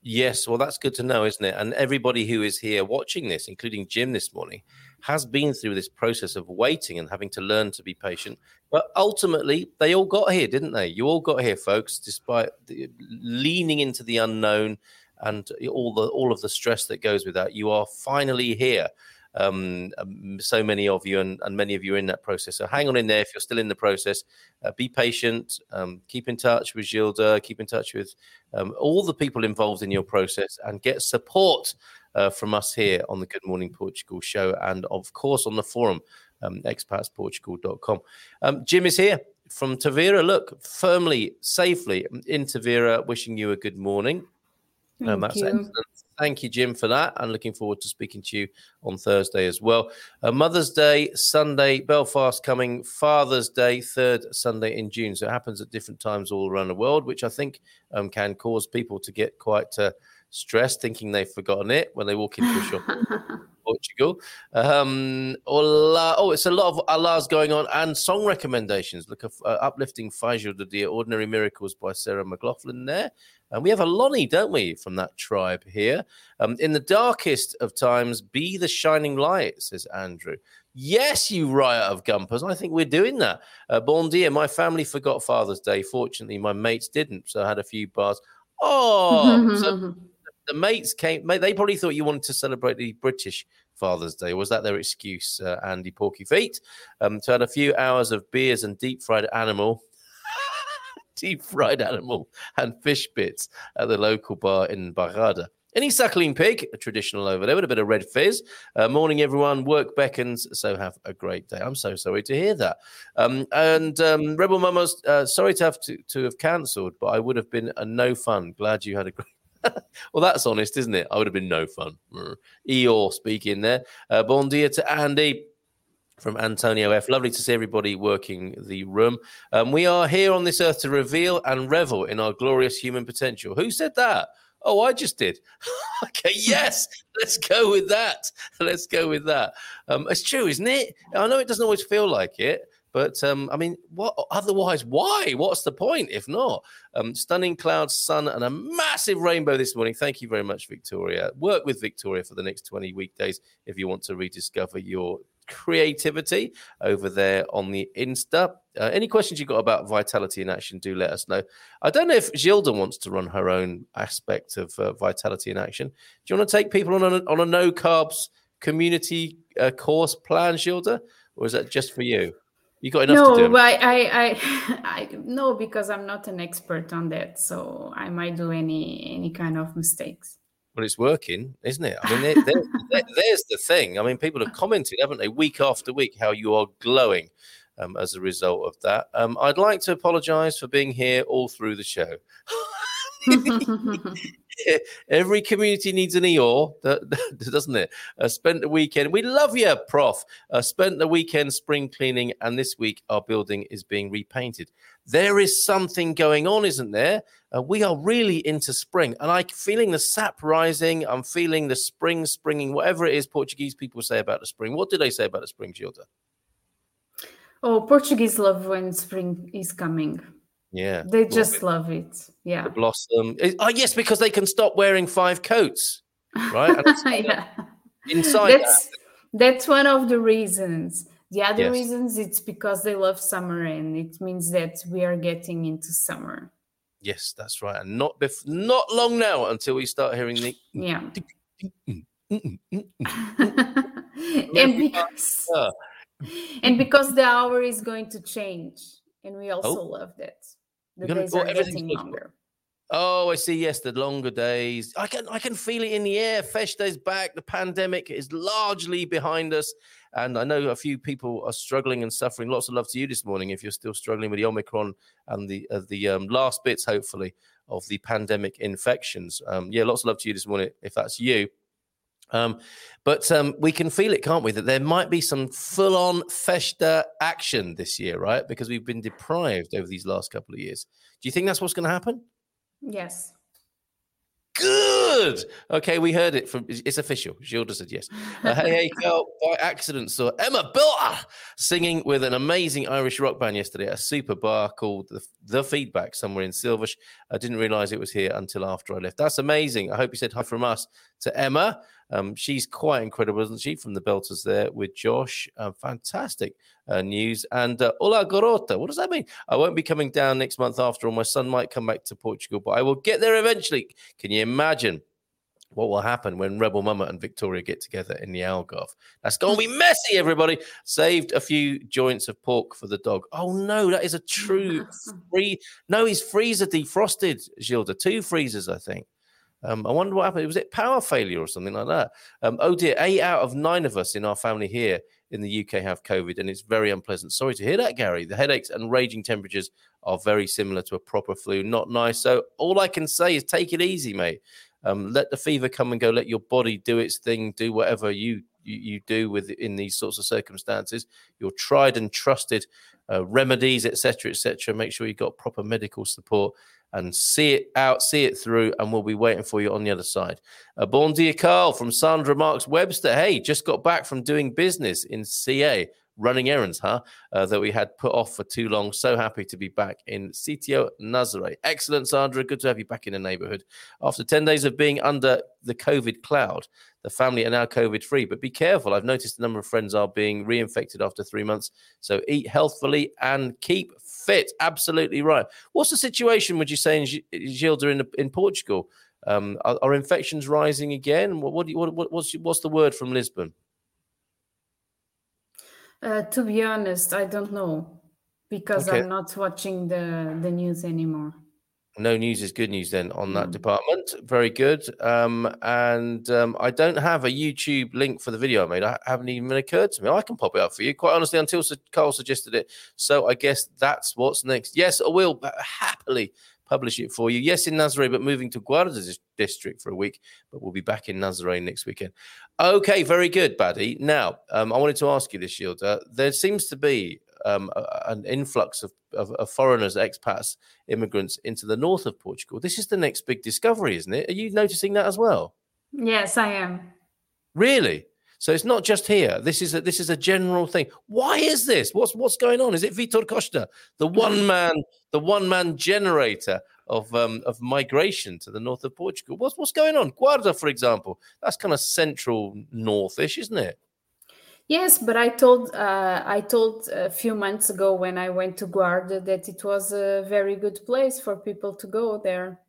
Yes, well, that's good to know, isn't it? And everybody who is here watching this, including Jim this morning, has been through this process of waiting and having to learn to be patient. But ultimately, they all got here, didn't they? You all got here, folks, despite the, leaning into the unknown and all the all of the stress that goes with that. You are finally here. Um, um, so many of you, and, and many of you are in that process. So hang on in there if you're still in the process. Uh, be patient. Um, keep in touch with Gilda. Keep in touch with um, all the people involved in your process, and get support uh, from us here on the Good Morning Portugal show, and of course on the forum, um, expatsportugal.com. Um, Jim is here from Tavira. Look, firmly, safely in Tavira. Wishing you a good morning. Um, Thank that's you. excellent. Thank you, Jim, for that. And looking forward to speaking to you on Thursday as well. Uh, Mother's Day, Sunday, Belfast coming, Father's Day, third Sunday in June. So it happens at different times all around the world, which I think um, can cause people to get quite uh, stressed, thinking they've forgotten it when they walk into a shop. in Portugal. Um, oh, it's a lot of Allah's going on and song recommendations. Look, uh, uplifting Fajr the Dear Ordinary Miracles by Sarah McLachlan there. And we have a Lonnie, don't we, from that tribe here? Um, in the darkest of times, be the shining light, says Andrew. Yes, you riot of gumpers. I think we're doing that. Uh, bon dia, my family forgot Father's Day. Fortunately, my mates didn't. So I had a few bars. Oh, so the mates came. mate, They probably thought you wanted to celebrate the British Father's Day. Was that their excuse, uh, Andy Porky Feet? Um, so I had a few hours of beers and deep fried animal deep fried animal and fish bits at the local bar in Barrada. Any suckling pig, a traditional over there with a bit of red fizz. Uh, morning, everyone. Work beckons, so have a great day. I'm so sorry to hear that. Um, and um, Rebel Mamas, uh, sorry to have to, to have cancelled, but I would have been a no fun. Glad you had a great. well, that's honest, isn't it? I would have been no fun. Mm. Eeyore speaking there. Uh, bon dia to Andy from Antonio F. Lovely to see everybody working the room. Um, we are here on this earth to reveal and revel in our glorious human potential. Who said that? Oh, I just did. okay, yes, let's go with that. Let's go with that. Um, it's true, isn't it? I know it doesn't always feel like it, but um, I mean, what otherwise? Why? What's the point if not? Um, stunning clouds, sun, and a massive rainbow this morning. Thank you very much, Victoria. Work with Victoria for the next 20 weekdays if you want to rediscover your creativity over there on the Insta. Uh, any questions you've got about vitality in action, do let us know. I don't know if Gilda wants to run her own aspect of uh, vitality in action. Do you want to take people on a, on a no carbs community uh, course plan, Gilda, or is that just for you? You got enough to No, do. but I, I, I, no, because I'm not an expert on that, so I might do any any kind of mistakes. Well, it's working, isn't it? I mean, there, there, there- there's the thing. I mean, people have commented, haven't they, week after week, how you are glowing um, as a result of that. Um, I'd like to apologise for being here all through the show. Every community needs an do- doesn't it? Uh, spent the weekend. We love you, Prof. Uh, spent the weekend spring cleaning, and this week our building is being repainted. There is something going on, isn't there? Uh, we are really into spring, and I'm feeling the sap rising. I'm feeling the spring springing, whatever it is Portuguese people say about the spring. What do they say about the spring, Gilda? oh, Portuguese love when spring is coming. Yeah, They Well, just love it. Yeah. the blossom. It- oh, yes, because they can stop wearing five coats, right? Yeah. inside that, That's that's one of the reasons. The other Yes. reasons it's because they love summer and it means that we are getting into summer. Yes, that's right. And not bef- not long now until we start hearing the Yeah. And because and because the hour is going to change and we oh. also Oh. love that. The gonna- days well, are getting longer. Oh, I see. Yes, the longer days. I can I can feel it in the air. Feshta's back. The pandemic is largely behind us, and I know a few people are struggling and suffering. Lots of love to you this morning. If you're still struggling with the Omicron and the uh, the um, last bits, hopefully, of the pandemic infections. Um, yeah, lots of love to you this morning. If that's you. Um, but um, we can feel it, can't we? That there might be some full on Festa action this year, right? Because we've been deprived over these last couple of years. Do you think that's what's going to happen? Yes. Good. Okay, we heard it from. It's official. Gilda said yes. Uh, hey, hey, girl! By accident, saw Emma Bilter singing with an amazing Irish rock band yesterday at a super bar called the, the Feedback somewhere in Silves. I didn't realize it was here until after I left. That's amazing. I hope you said hi from us to Emma. Um, she's quite incredible, isn't she? From the Belters there with Josh. Uh, fantastic uh, news. And uh, Ola Garota, what does that mean? I won't be coming down next month after all. My son might come back to Portugal, but I will get there eventually. Can you imagine? What will happen when Rebel Mama and Victoria get together in the Algarve? That's going to be messy, everybody. Saved a few joints of pork for the dog. Oh, no, that is a true free. No, his freezer defrosted, Gilda. Two freezers, I think. Um, I wonder what happened. Was it power failure or something like that? Um, oh dear, eight out of nine of us in our family here in the UK have COVID, and it's very unpleasant. Sorry to hear that, Gary. The headaches and raging temperatures are very similar to a proper flu. Not nice. So all I can say is take it easy, mate. Um, let the fever come and go. Let your body do its thing. Do whatever you you, you do with in these sorts of circumstances. Your tried and trusted uh, remedies, etc., etc. Make sure you've got proper medical support and see it out, see it through, and we'll be waiting for you on the other side. Uh, bon dia, Carl from Sandra Marks Webster. Hey, just got back from doing business in CA, running errands, huh? Uh, that we had put off for too long. So happy to be back in Sitio Nazare. Excellent, Sandra. Good to have you back in the neighborhood. After 10 days of being under the COVID cloud, the family are now COVID free. But be careful. I've noticed a number of friends are being reinfected after three months. So eat healthfully and keep fit. Absolutely right. What's the situation, would you say, in Gilda in, in Portugal? Um, are, are, infections rising again? What, what, what, what's, what's the word from Lisbon? Uh, to be honest, I don't know because okay. I'm not watching the, the news anymore. No news is good news then on that mm. department. Very good. Um, and um, I don't have a YouTube link for the video I made. I haven't even occurred to me. I can pop it up for you, quite honestly, until Carl suggested it. So I guess that's what's next. Yes, I will happily publish it for you. Yes, in Nazaré, but moving to Guarda district for a week. But we'll be back in Nazaré next weekend. Okay, very good, Buddy. Now, um, I wanted to ask you this, Shield. Uh, there seems to be um, an influx of, of, of, foreigners, expats, immigrants into the north of Portugal. This is the next big discovery, isn't it? Are you noticing that as well? Yes, I am. Really? So it's not just here. This is a, this is a general thing. Why is this? What's what's going on? Is it Vitor Costa, the one man, the one man generator of um, of migration to the north of Portugal? What's what's going on? Guarda, for example, that's kind of central northish, isn't it? Yes, but I told uh, I told a few months ago when I went to Guarda that it was a very good place for people to go there.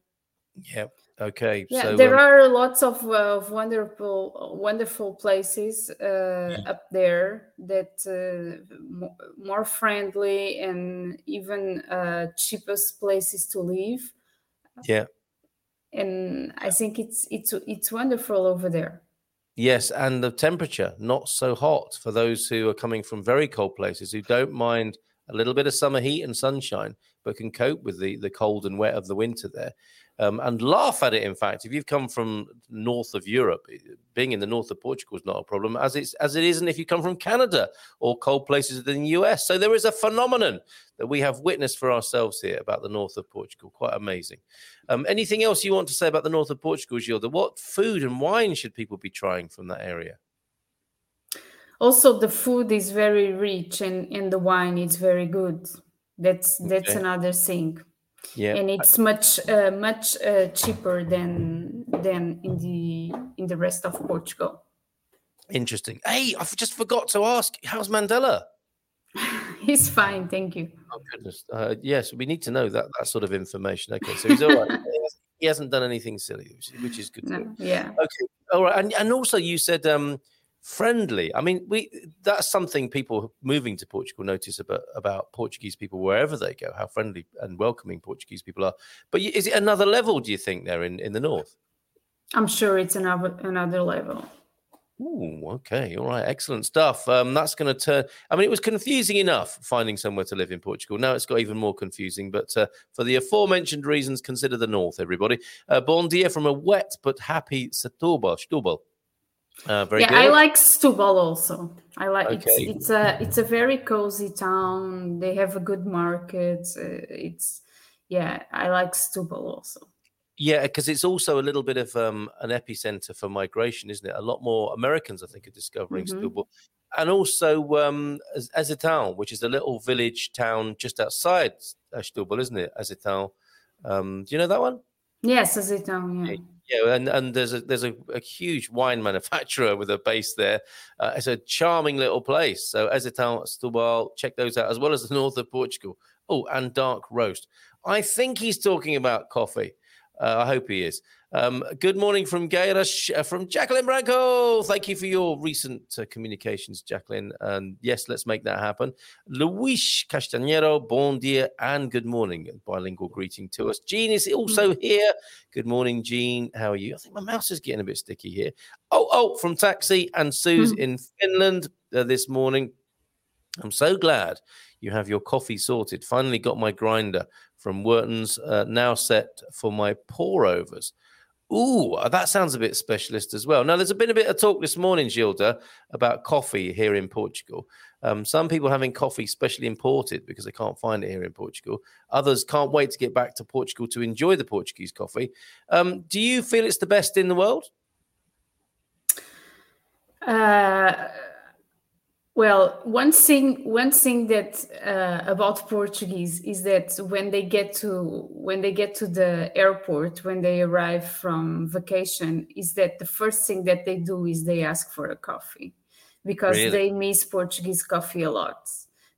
Yeah. Okay. Yeah, so, there um, are lots of, uh, of wonderful wonderful places uh, yeah. up there that uh, more friendly and even uh, cheapest places to live. Yeah. And I think it's it's it's wonderful over there. Yes, and the temperature not so hot for those who are coming from very cold places who don't mind a little bit of summer heat and sunshine, but can cope with the the cold and wet of the winter there um, and laugh at it. In fact, if you've come from north of Europe, being in the north of Portugal is not a problem, as it's as it isn't if you come from Canada or cold places in the US. So there is a phenomenon that we have witnessed for ourselves here about the north of Portugal. Quite amazing. Um, anything else you want to say about the north of Portugal, Gilda? What food and wine should people be trying from that area? Also, the food is very rich, and, and the wine is very good. That's that's okay. another thing yeah. And it's much uh, much uh, cheaper than than in the in the rest of portugal. Interesting. Hey i just forgot to ask how's mandela? He's fine thank you. Oh goodness. Uh, yes we need to know that that sort of information. Okay so he's all right. He hasn't done anything silly which is good no, yeah. Okay all right and, and also you said um friendly. I mean, we that's something people moving to Portugal notice about about Portuguese people wherever they go, how friendly and welcoming Portuguese people are. But is it another level? Do you think there in in the north? I'm sure it's another another level. Ooh, okay, all right, excellent stuff. Um, that's going to turn. I mean, it was confusing enough finding somewhere to live in Portugal. Now it's got even more confusing. But uh, for the aforementioned reasons, consider the north, everybody. Uh, bon dia from a wet but happy Setúbal. Setúbal. Uh, very yeah, good. I like Stubal also. I like Okay. it's it's a it's a very cozy town. They have a good market. Uh, it's yeah, I like Stubal also. Yeah, because it's also a little bit of um, an epicenter for migration, isn't it? A lot more Americans, I think, are discovering. Setúbal. And also um, Azeitão, which is a little village town just outside uh, Setúbal, isn't it? Azeitão. Um, do you know that one? Yes, as a town. Yeah. Yeah, and, and there's a there's a, a huge wine manufacturer with a base there. Uh, it's a charming little place. So Azeitão, Setúbal, check those out, as well as the north of Portugal. Oh, and dark roast. I think he's talking about coffee. Uh, I hope he is. Um, good morning from Gaira, uh, from Jacqueline Branco. Thank you for your recent uh, communications, Jacqueline. And yes, let's make that happen. Luis Castañero, bon dia and good morning. Bilingual greeting to us. Jean is also here. Good morning, Jean. How are you? I think my mouse is getting a bit sticky here. Oh, oh, from Taxi and Sue's in Finland uh, this morning. I'm so glad you have your coffee sorted. Finally got my grinder from Wharton's, uh, now set for my pour overs. Ooh, that sounds a bit specialist as well. Now, there's been a bit of talk this morning, Gilda, about coffee here in Portugal. Um, some people having coffee specially imported because they can't find it here in Portugal. Others can't wait to get back to Portugal to enjoy the Portuguese coffee. Um, do you feel it's the best in the world? Uh, well, one thing one thing that uh, about Portuguese is that when they get to when they get to the airport when they arrive from vacation is that the first thing that they do is they ask for a coffee because Really? they miss Portuguese coffee a lot.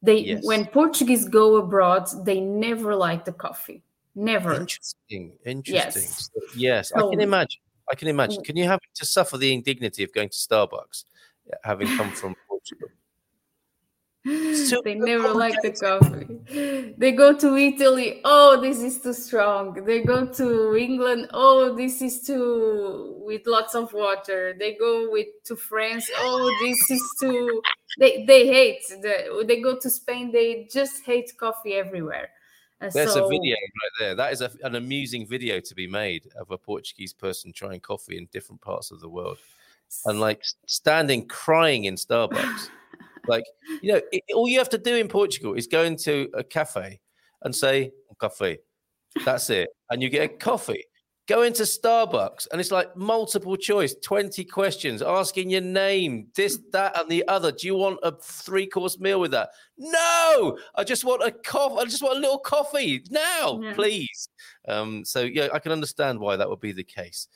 They Yes. when Portuguese go abroad, they never like the coffee. Never. Interesting. Interesting. Yes. So, yes, I can imagine. I can imagine. Mm. Can you have to suffer the indignity of going to Starbucks, uh, having come from Portugal? They never like the coffee. They go to Italy. Oh, this is too strong. They go to England. Oh, this is too with lots of water. They go with to France. Oh, this is too. They they hate. The, they go to Spain. They just hate coffee everywhere. And There's so, a video right there. That is a, an amusing video to be made of a Portuguese person trying coffee in different parts of the world, and like standing crying in Starbucks. Like you know, it, all you have to do in Portugal is go into a cafe and say "Um coffee. That's it, and you get a coffee. Go into Starbucks and it's like multiple choice, 20 questions, asking your name, this, that, and the other. Do you want a three course meal with that? No, I just want a coffee. I just want a little coffee now, Yeah. please. Um, so yeah, I can understand why that would be the case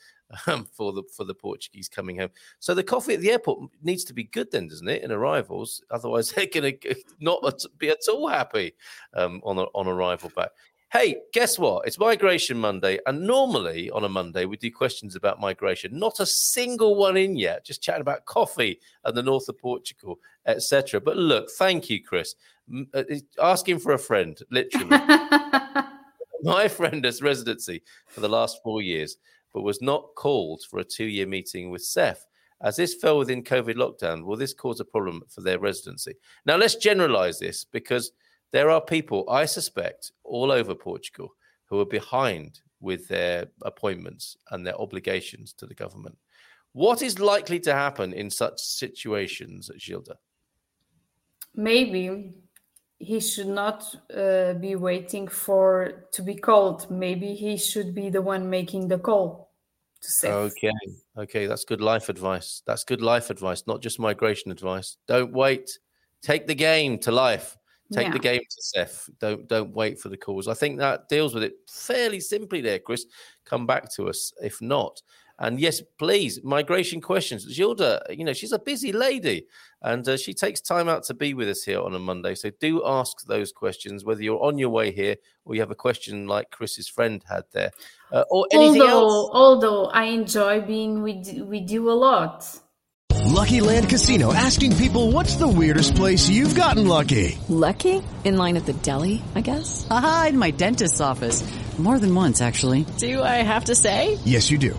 um, for the for the Portuguese coming home. So the coffee at the airport needs to be good, then, doesn't it? In arrivals, otherwise they're going to not be at all happy um, on a, on arrival back. Hey, guess what? It's Migration Monday, and normally on a Monday we do questions about migration. Not a single one in yet. Just chatting about coffee and the north of Portugal, etc. But look, thank you, Chris. Uh, Asking for a friend, literally. My friend has residency for the last four years, but was not called for a two-year meeting with SEF. As this fell within COVID lockdown, will this cause a problem for their residency? Now, let's generalize this because there are people, I suspect, all over Portugal who are behind with their appointments and their obligations to the government. What is likely to happen in such situations, Gilda? maybe he should not uh, be waiting for to be called. Maybe he should be the one making the call Okay, okay, that's good life advice. That's good life advice, not just migration advice. Don't wait. Take the game to life. Take the game to SEF. Don't don't wait for the calls. I think that deals with it fairly simply there, Chris. Come back to us if not. And yes, please, migration questions. Gilda, you know, she's a busy lady and uh, she takes time out to be with us here on a Monday. So do ask those questions, whether you're on your way here or you have a question like Chris's friend had there, uh, or anything although else. although I enjoy being with with you a lot. Lucky Land Casino asking people what's the weirdest place you've gotten lucky? Lucky? In line at the deli, I guess? Aha, in my dentist's office. More than once, actually. Do I have to say? Yes, you do.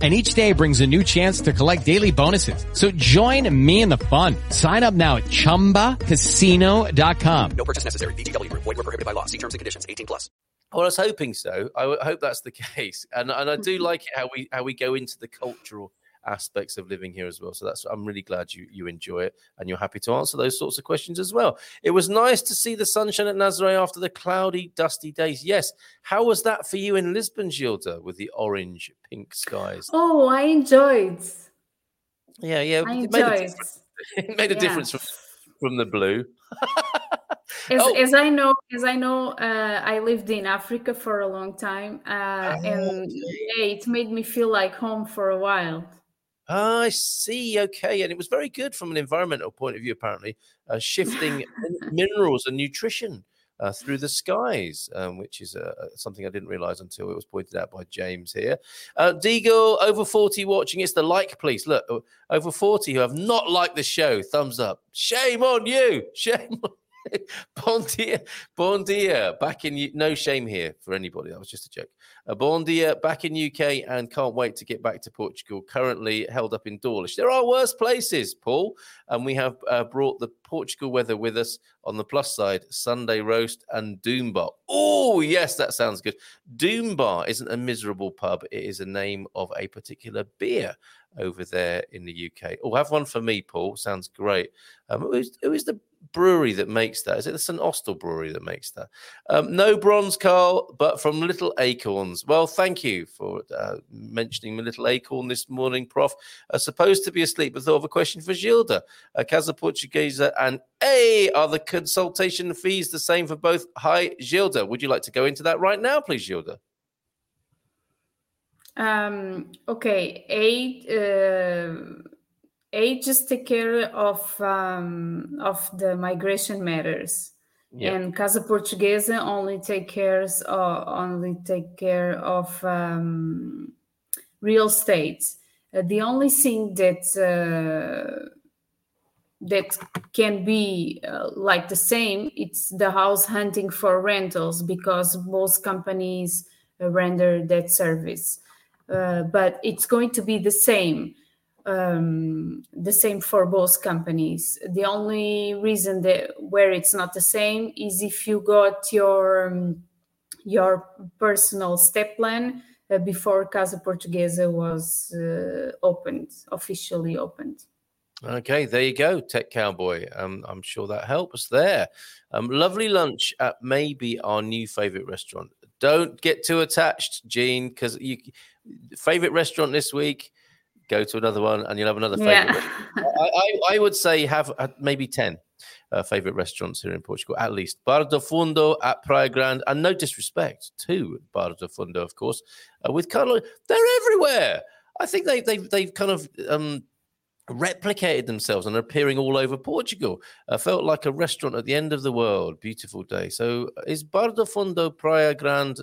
and each day brings a new chance to collect daily bonuses. So join me in the fun. Sign up now at ChumbaCasino.com. No purchase necessary. VGW. Void were prohibited by law. See terms and conditions. 18 plus. Well, I was hoping so. I hope that's the case, and and I do like it how we how we go into the cultural aspects of living here as well. So that's I'm really glad you you enjoy it and you're happy to answer those sorts of questions as well. It was nice to see the sunshine at Nazaré after the cloudy, dusty days. Yes, how was that for you in Lisbon, Gilda, with the orange, pink skies? Oh, I enjoyed. Yeah, yeah, I it made a enjoyed. difference. It made a Yeah. difference from, from the blue. As, Oh. as I know, as I know, uh, I lived in Africa for a long time, uh, Oh, and yeah, it made me feel like home for a while. Ah, I see. Okay, and it was very good from an environmental point of view. Apparently, uh, shifting min- minerals and nutrition uh, through the skies, um, which is uh, something I didn't realize until it was pointed out by James here. Uh, Deagle over forty watching. It's the like, please. Look, uh, over forty who have not liked the show. Thumbs up. Shame on you. Shame. on Bon dia, bon dia. Back in no shame here for anybody. That was just a joke. Uh, bon dia, back in UK, and can't wait to get back to Portugal. Currently held up in Dawlish. There are worse places, Paul, and we have uh, brought the Portugal weather with us. On the plus side, Sunday roast and Doom Bar. Oh yes, that sounds good. Doom Bar isn't a miserable pub; it is a name of a particular beer over there in the UK. Oh, have one for me, Paul. Sounds great. Um, who is, who is the brewery that makes that? Is it the St. Austell brewery that makes that? Um, no bronze, Carl, but from Little Acorns. Well, thank you for uh, mentioning Little Acorn this morning, Prof. Uh, supposed to be asleep, but thought of a question for Gilda. Uh, Casa Portuguesa and Ei, are the consultation fees the same for both? Hi, Gilda. Would you like to go into that right now, please, Gilda? Um, okay, Ei. Uh, just take care of um, of the migration matters, Yeah. and Casa Portuguesa only take cares only take care of um, real estate. Uh, the only thing that uh, that can be uh, like the same it's the house hunting for rentals because most companies render that service uh, but it's going to be the same um, the same for both companies the only reason that where it's not the same is if you got your um, your personal step plan uh, before casa portuguesa was uh, opened officially opened Okay, there you go, Tech Cowboy. Um, I'm sure that helps there. Um, lovely lunch at maybe our new favorite restaurant. Don't get too attached, Gene, because you favorite restaurant this week. Go to another one, and you'll have another favorite. Yeah. I, I, I would say have uh, maybe ten uh, favorite restaurants here in Portugal, at least. Bar do Fundo at Praia Grande, and no disrespect to Bar do Fundo, of course. Uh, with Carlo, they're everywhere. I think they they they've kind of um, replicated themselves and are appearing all over Portugal. Uh, felt like a restaurant at the end of the world. Beautiful day. So uh, is Bar do Fundo Praia Grande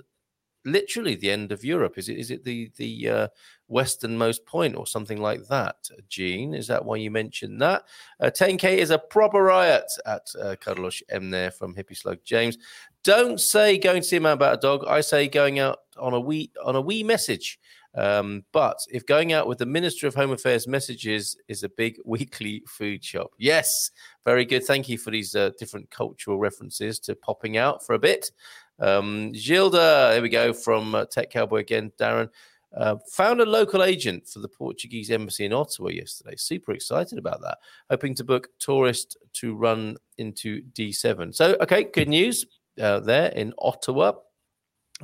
literally the end of Europe? Is it is it the the uh, westernmost point or something like that? Gene, is that why you mentioned that? Uh, 10k is a proper riot at uh, Carlos M there from Hippie Slug James. Don't say going to see a man about a dog. I say going out on a wee on a wee message. Um, but if going out with the Minister of Home Affairs messages is a big weekly food shop, yes, very good. Thank you for these uh, different cultural references to popping out for a bit. Um, Gilda, there we go from uh, Tech Cowboy again. Darren uh, found a local agent for the Portuguese embassy in Ottawa yesterday. Super excited about that. Hoping to book tourist to run into D7. So, okay, good news. uh, there in Ottawa.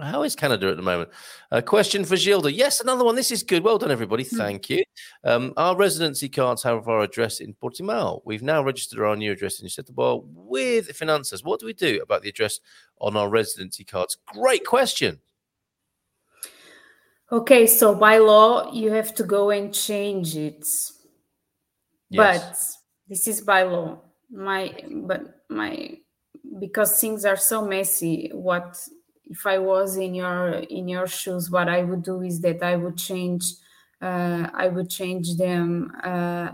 How is Canada at the moment? A question for Gilda. Yes, another one. This is good. Well done, everybody. Thank you. Um, our residency cards have our address in Portimao. We've now registered our new address in Setúbal with Finanças. What do we do about the address on our residency cards? Great question. Okay, so by law, you have to go and change it. Yes. But this is by law. My but my because things are so messy. What if I was in your in your shoes? What I would do is that I would change. Uh, I would change them. Uh,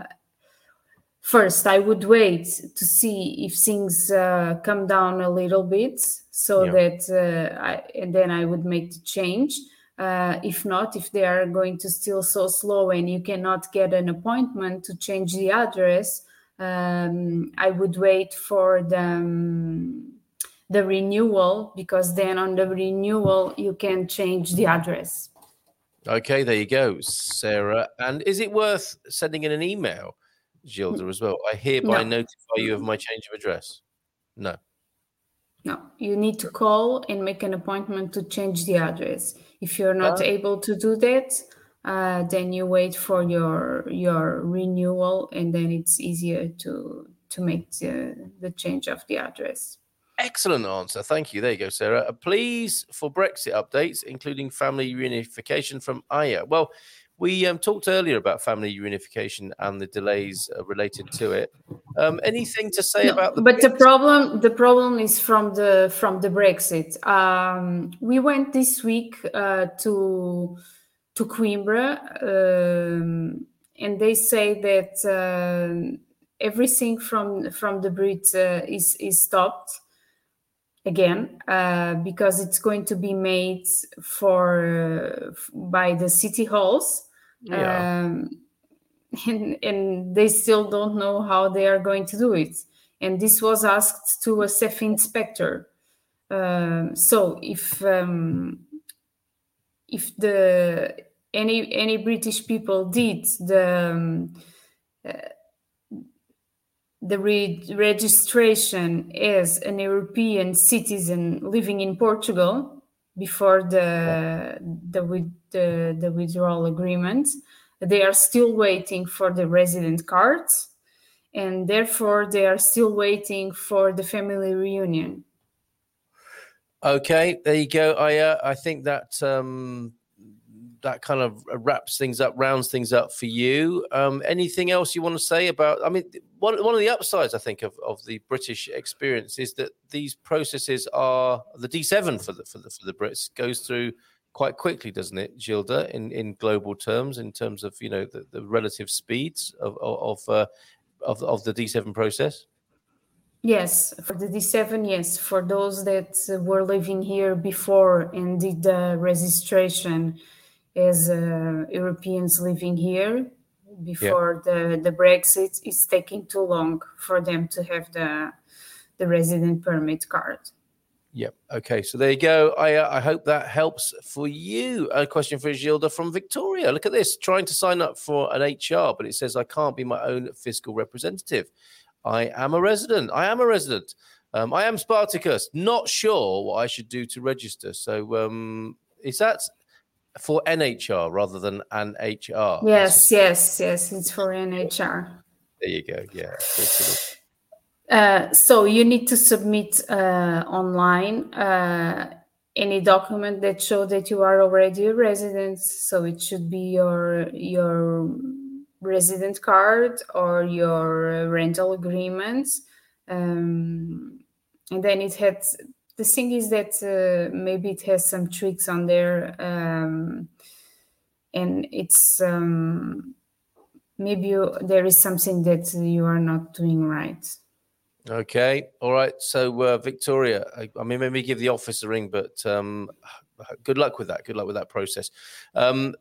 first, I would wait to see if things uh, come down a little bit, so Yeah. that uh, I and then I would make the change. Uh, if not, if they are going to still so slow and you cannot get an appointment to change the address, um, I would wait for the, um, the renewal because then on the renewal you can change the address. Okay, there you go, Sarah. And is it worth sending in an email, Gilda, as well? I hereby No. notify you of my change of address. No. No, you need to call and make an appointment to change the address. If you're not Ah. able to do that, uh, then you wait for your your renewal, and then it's easier to to make the, the change of the address. Excellent answer. Thank you. There you go, Sarah. Uh, please, for Brexit updates, including family reunification from Aya. Well, we um, talked earlier about family reunification and the delays uh, related to it. Um, anything to say No, about the but the problem the problem is from the from the brexit um, we went this week uh, to to coimbra um, and they say that uh, everything from from the brit uh, is is stopped again uh, because it's going to be made for uh, by the city halls Yeah. um, and, and they still don't know how they are going to do it. And this was asked to a SEF inspector. Um, so if um, if the any any British people did the um, uh, the re- registration as an European citizen living in Portugal before the the with the, the withdrawal agreement, they are still waiting for the resident cards, and therefore they are still waiting for the family reunion. Okay, there you go. I uh, I think that um, that kind of wraps things up, rounds things up for you. Um, anything else you want to say about? I mean, one one of the upsides I think of, of the British experience is that these processes are the D7 for the for the for the Brits goes through quite quickly, doesn't it, Gilda? In in global terms, in terms of you know the, the relative speeds of of of, uh, of of the D7 process. Yes, for the D7, yes. For those that uh, were living here before and did the registration as uh, Europeans living here before the, the Brexit, it's taking too long for them to have the the resident permit card. Yep. Okay. So there you go. I uh, I hope that helps for you. A question for Gilda from Victoria. Look at this. Trying to sign up for an HR, but it says I can't be my own fiscal representative. I am a resident. I am a resident. Um, I am Spartacus. Not sure what I should do to register. So um, is that for NHR rather than an HR? Yes, yes, yes. It's for NHR. There you go. Yeah. So Uh, so you need to submit uh, online uh, any document that show that you are already a resident. So it should be your your resident card or your rental agreement. Um, and then it had the thing is that uh, maybe it has some tricks on there, um, and it's um, maybe you, there is something that you are not doing right. Okay. All right. So, uh, Victoria, I, I mean, maybe give the office a ring, but um, good luck with that. Good luck with that process. Um,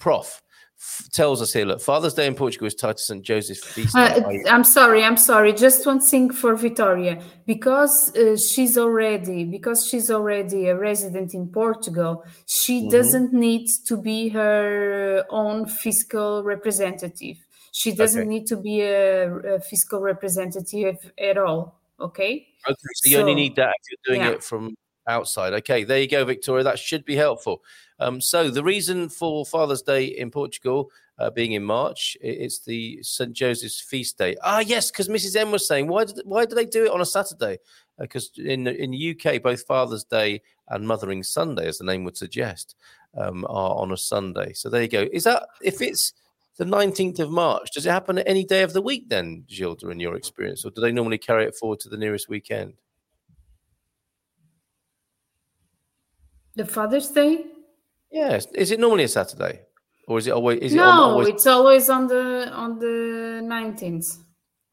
Prof f- tells us here look, Father's Day in Portugal is tied to St. Joseph's feast. Uh. I'm sorry, I'm sorry. Just one thing for Victoria, because uh, she's already because she's already a resident in Portugal. She Mhm. doesn't need to be her own fiscal representative. She doesn't Okay. need to be a, a fiscal representative at all. Okay. Okay, so you only need that if you're doing yeah. it from outside. Okay, there you go, Victoria. That should be helpful. Um, so the reason for Father's Day in Portugal uh, being in March, it's the St Joseph's feast day. Ah, yes, because Mrs M was saying, why did why do they do it on a Saturday? Because in the- in the UK, both Father's Day and Mothering Sunday, as the name would suggest, um, are on a Sunday. So there you go. Is that if it's the 19th of March, does it happen at any day of the week then, Gilda, in your experience, or do they normally carry it forward to the nearest weekend? The Father's Day? Yes. Is it normally a Saturday, or is it always? Is it no, on, always? it's always on the on the 19th.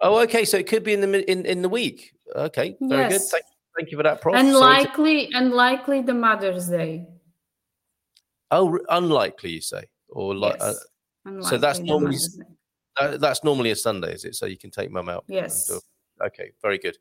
Oh, okay. So it could be in the in in the week. Okay, very good. Thank, thank you for that, Prof. and Sorry to- likely and likely the Mother's Day. oh, unlikely, you say, or like. Yes, uh, so that's normally that, that's normally a Sunday, is it? So you can take mum out. Yes. Okay, very good.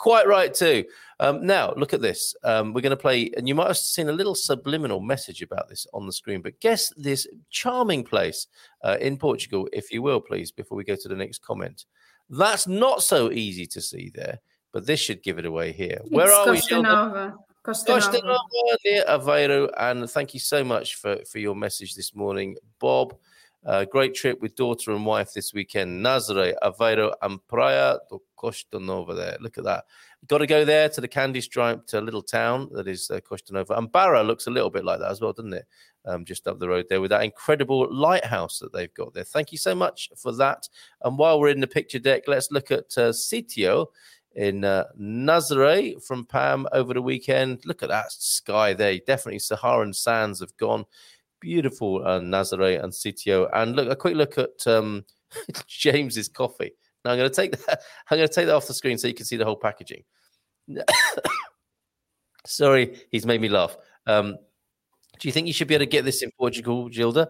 Quite right too. Um, now look at this. Um, we're going to play, and you might have seen a little subliminal message about this on the screen. But guess this charming place uh, in Portugal, if you will, please, before we go to the next comment. That's not so easy to see there, but this should give it away here. Where are we? Costa? Nova. Costa Costa Nova. Nova near Aveiro. And thank you so much for, for your message this morning, Bob. Uh, great trip with daughter and wife this weekend. Nazare, Aveiro, and Praia do Costa Nova there. Look at that. Got to go there to the candy striped uh, little town that is uh, Costa Nova. And Barra looks a little bit like that as well, doesn't it? Um, just up the road there with that incredible lighthouse that they've got there. Thank you so much for that. And while we're in the picture deck, let's look at uh, Sitio in uh, Nazare from Pam over the weekend. Look at that sky there. Definitely Saharan sands have gone. Beautiful uh, Nazare and Sitio. And look, a quick look at um, James's coffee. Now I'm going to take that. I'm going to take that off the screen so you can see the whole packaging. Sorry, he's made me laugh. Um, do you think you should be able to get this in Portugal, Gilda?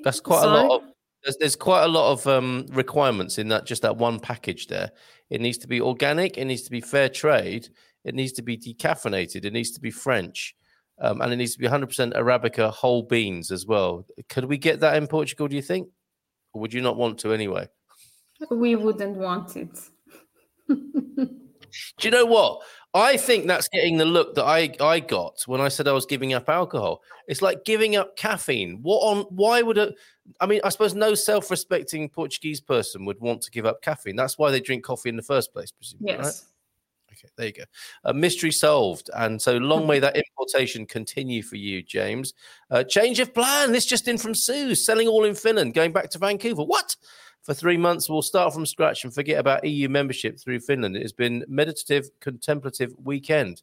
That's quite a lot of. There's, there's quite a lot of um, requirements in that just that one package there. It needs to be organic. It needs to be fair trade. It needs to be decaffeinated. It needs to be French, um, and it needs to be 100% Arabica whole beans as well. Could we get that in Portugal? Do you think, or would you not want to anyway? We wouldn't want it. Do you know what? I think that's getting the look that I, I got when I said I was giving up alcohol. It's like giving up caffeine. What on? Why would a? I mean, I suppose no self-respecting Portuguese person would want to give up caffeine. That's why they drink coffee in the first place, presumably. Right? Okay, there you go. A mystery solved. And so long may that importation continue for you, James. Uh, change of plan. This just in from Sue, selling all in Finland, going back to Vancouver. What? For three months, we'll start from scratch and forget about EU membership through Finland. It has been meditative, contemplative weekend.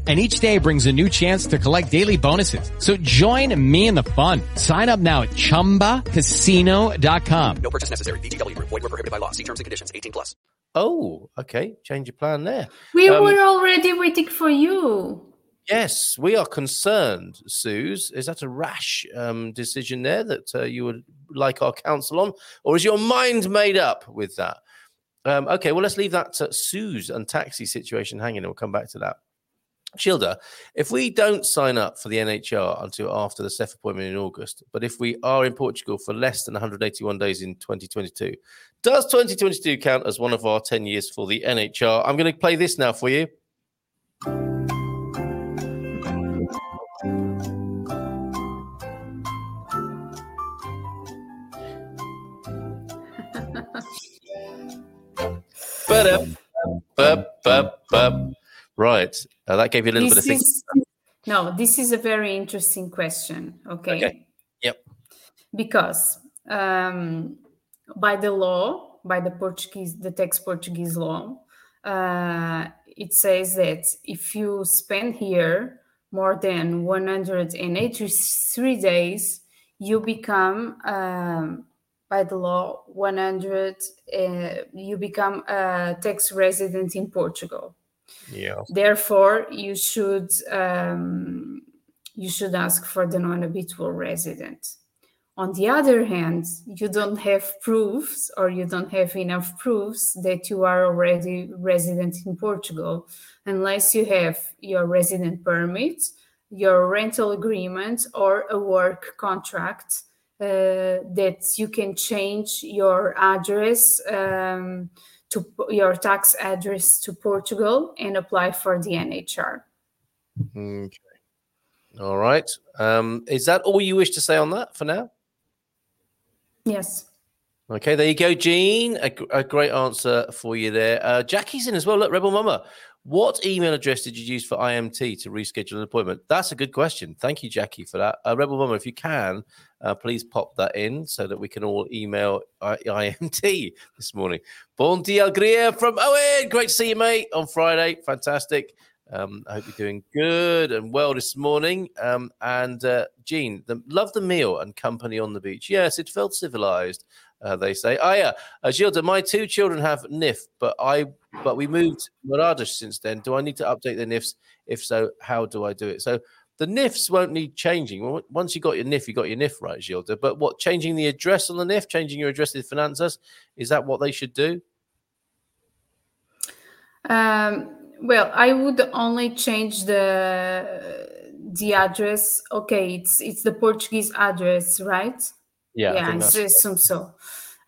And each day brings a new chance to collect daily bonuses. So join me in the fun. Sign up now at chumbacasino.com. No purchase necessary. VGW Group. Void were prohibited by law. See terms and conditions. 18 plus. Oh, okay. Change your plan there. We Um, were already waiting for you. Yes, we are concerned, Suze. Is that a rash um, decision there that uh, you would like our counsel on? Or is your mind made up with that? Um, okay, well, let's leave that to Suze and taxi situation hanging, and we'll come back to that. Gilda, if we don't sign up for the NHR until after the SEF appointment in August, but if we are in Portugal for less than 181 days in 2022, does 2022 count as one of our 10 years for the NHR? I'm going to play this now for you. Right. Uh, that gave you a little bit of This thinking. no, this is a very interesting question. Okay. Okay. Yep. Because um, by the law, by the Portuguese, the text Portuguese law, uh, it says that if you spend here more than 183 days, you become, um, by the law, 100, uh, you become a tax resident in Portugal. Yeah. Therefore, you should um, you should ask for the non-habitual resident. On the other hand, you don't have proofs or you don't have enough proofs that you are already resident in Portugal unless you have your resident permit, your rental agreement, or a work contract uh, that you can change your address um, to your tax address to Portugal and apply for the NHR. Okay. All right. Um, is that all you wish to say on that for now? Yes. Okay, there you go, Jean. A, a great answer for you there. Uh, Jackie's in as well. Look, Rebel Mama, what email address did you use for IMT to reschedule an appointment? That's a good question. Thank you, Jackie, for that. Uh, Rebel Mama, if you can, uh, please pop that in so that we can all email I- IMT this morning. Bon dia, Alegria from Owen. Great to see you, mate, on Friday. Fantastic. Um, I hope you're doing good and well this morning. Um, and uh, Jean, the, love the meal and company on the beach. Yes, it felt civilized. Uh, they say. Oh yeah, uh, Gilda, my two children have NIF, but I but we moved Maradesh since then. Do I need to update the NIFs? If so, how do I do it? So the NIFs won't need changing. Once you got your NIF, you got your NIF, right, Gilda? But what changing the address on the NIF, changing your address to Finanças, is that what they should do? Um, well, I would only change the the address. Okay, it's it's the Portuguese address, right? Yeah, I yeah, I that's- assume so.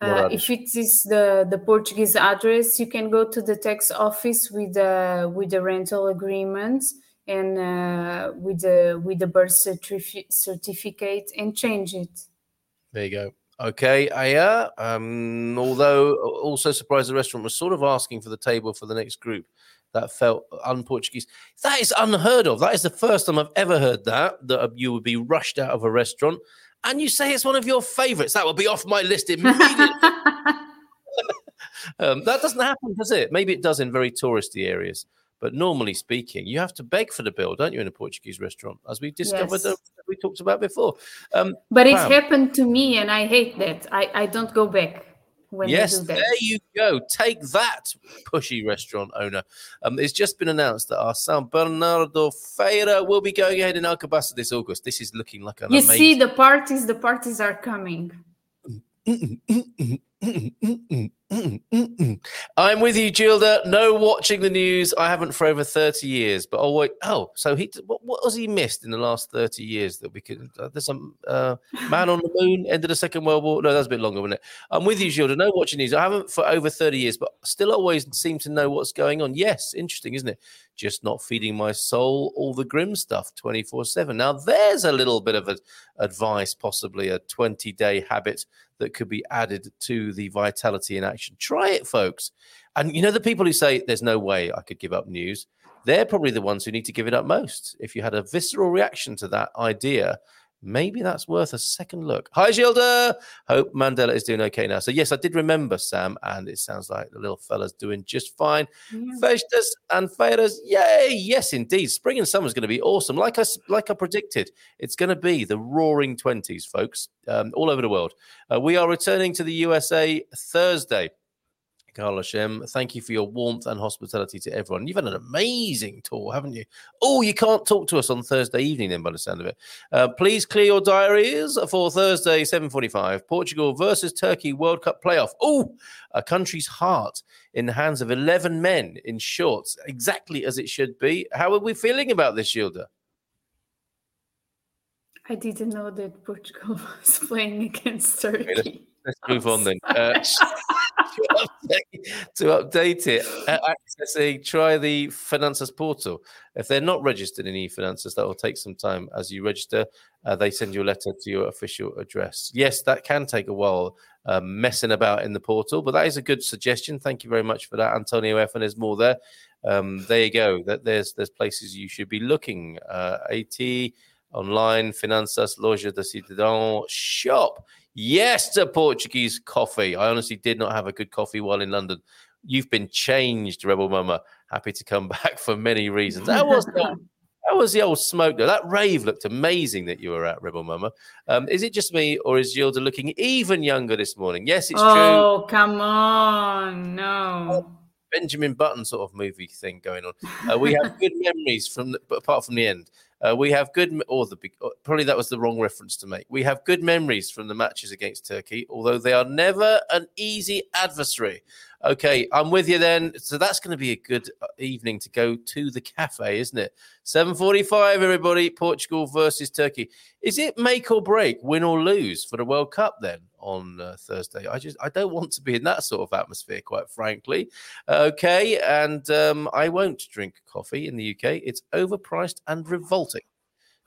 Uh, if it is the the Portuguese address, you can go to the tax office with the with the rental agreement and uh, with the with the birth certifi- certificate and change it. There you go. Okay, Aya. Um, although also surprised the restaurant was sort of asking for the table for the next group. That felt un-Portuguese. That is unheard of. That is the first time I've ever heard that that you would be rushed out of a restaurant, and you say it's one of your favourites. That will be off my list immediately. um, that doesn't happen, does it? Maybe it does in very touristy areas, but normally speaking, you have to beg for the bill, don't you, in a Portuguese restaurant, as we discovered Yes. we talked about before. Um, But it Pam. happened to me, and I hate that. I, I don't go back when yes, there you go. Take that, pushy restaurant owner. Um, it's just been announced that our San Bernardo Feira will be going ahead in Alcobaça this August. This is looking like an You amazing. see, the parties, the parties are coming. I'm with you, Gilda. No watching the news. I haven't for over 30 years. But oh wait, oh, so he what, what has he missed in the last 30 years that we could? Uh, there's some uh, man on the moon, end of the Second World War. No, that's a bit longer, wasn't it? I'm with you, Gilda. No watching news. I haven't for over 30 years, but still always seem to know what's going on. Yes, interesting, isn't it? Just not feeding my soul all the grim stuff 24 7. Now, there's a little bit of a, advice, possibly a 20 day habit that could be added to the vitality in action. Try it, folks. And you know, the people who say there's no way I could give up news, they're probably the ones who need to give it up most. If you had a visceral reaction to that idea, maybe that's worth a second look. Hi, Gilda. Hope Mandela is doing okay now. So, yes, I did remember Sam, and it sounds like the little fella's doing just fine. Festas and feiras, yay! Yes, indeed. Spring and summer is going to be awesome. Like I like I predicted, it's going to be the roaring twenties, folks, um, all over the world. Uh, we are returning to the USA Thursday. Carl Hashem, thank you for your warmth and hospitality to everyone. You've had an amazing tour, haven't you? Oh, you can't talk to us on Thursday evening, then, by the sound of it. Uh, please clear your diaries for Thursday, 7.45, Portugal versus Turkey World Cup playoff. Oh, a country's heart in the hands of 11 men in shorts, exactly as it should be. How are we feeling about this, Gilda? I didn't know that Portugal was playing against Turkey. Let's move on then. Uh, to, update, to update it, uh, accessing, try the Finanças portal. If they're not registered in eFinanças, that will take some time. As you register, uh, they send you a letter to your official address. Yes, that can take a while uh, messing about in the portal, but that is a good suggestion. Thank you very much for that, Antonio F. And there's more there. Um, there you go. That there's there's places you should be looking. Uh, AT online, Finanças, Loja de Cidadão, shop. Yes, to Portuguese coffee. I honestly did not have a good coffee while in London. You've been changed, Rebel Mama. Happy to come back for many reasons. That was the, that was the old smoke. though. That rave looked amazing that you were at, Rebel Mama. Um, is it just me, or is Gilda looking even younger this morning? Yes, it's true. oh, come on. No. Benjamin Button sort of movie thing going on. Uh, we have good memories from, the, apart from the end. Uh, we have good, or the uh, probably that was the wrong reference to make. We have good memories from the matches against Turkey, although they are never an easy adversary. Okay, I'm with you then. So that's going to be a good uh, evening to go to the cafe, isn't it? 7:45, everybody. Portugal versus Turkey. Is it make or break, win or lose for the World Cup then on uh, Thursday? I just I don't want to be in that sort of atmosphere, quite frankly. Okay, and um, I won't drink coffee in the UK. It's overpriced and revolting,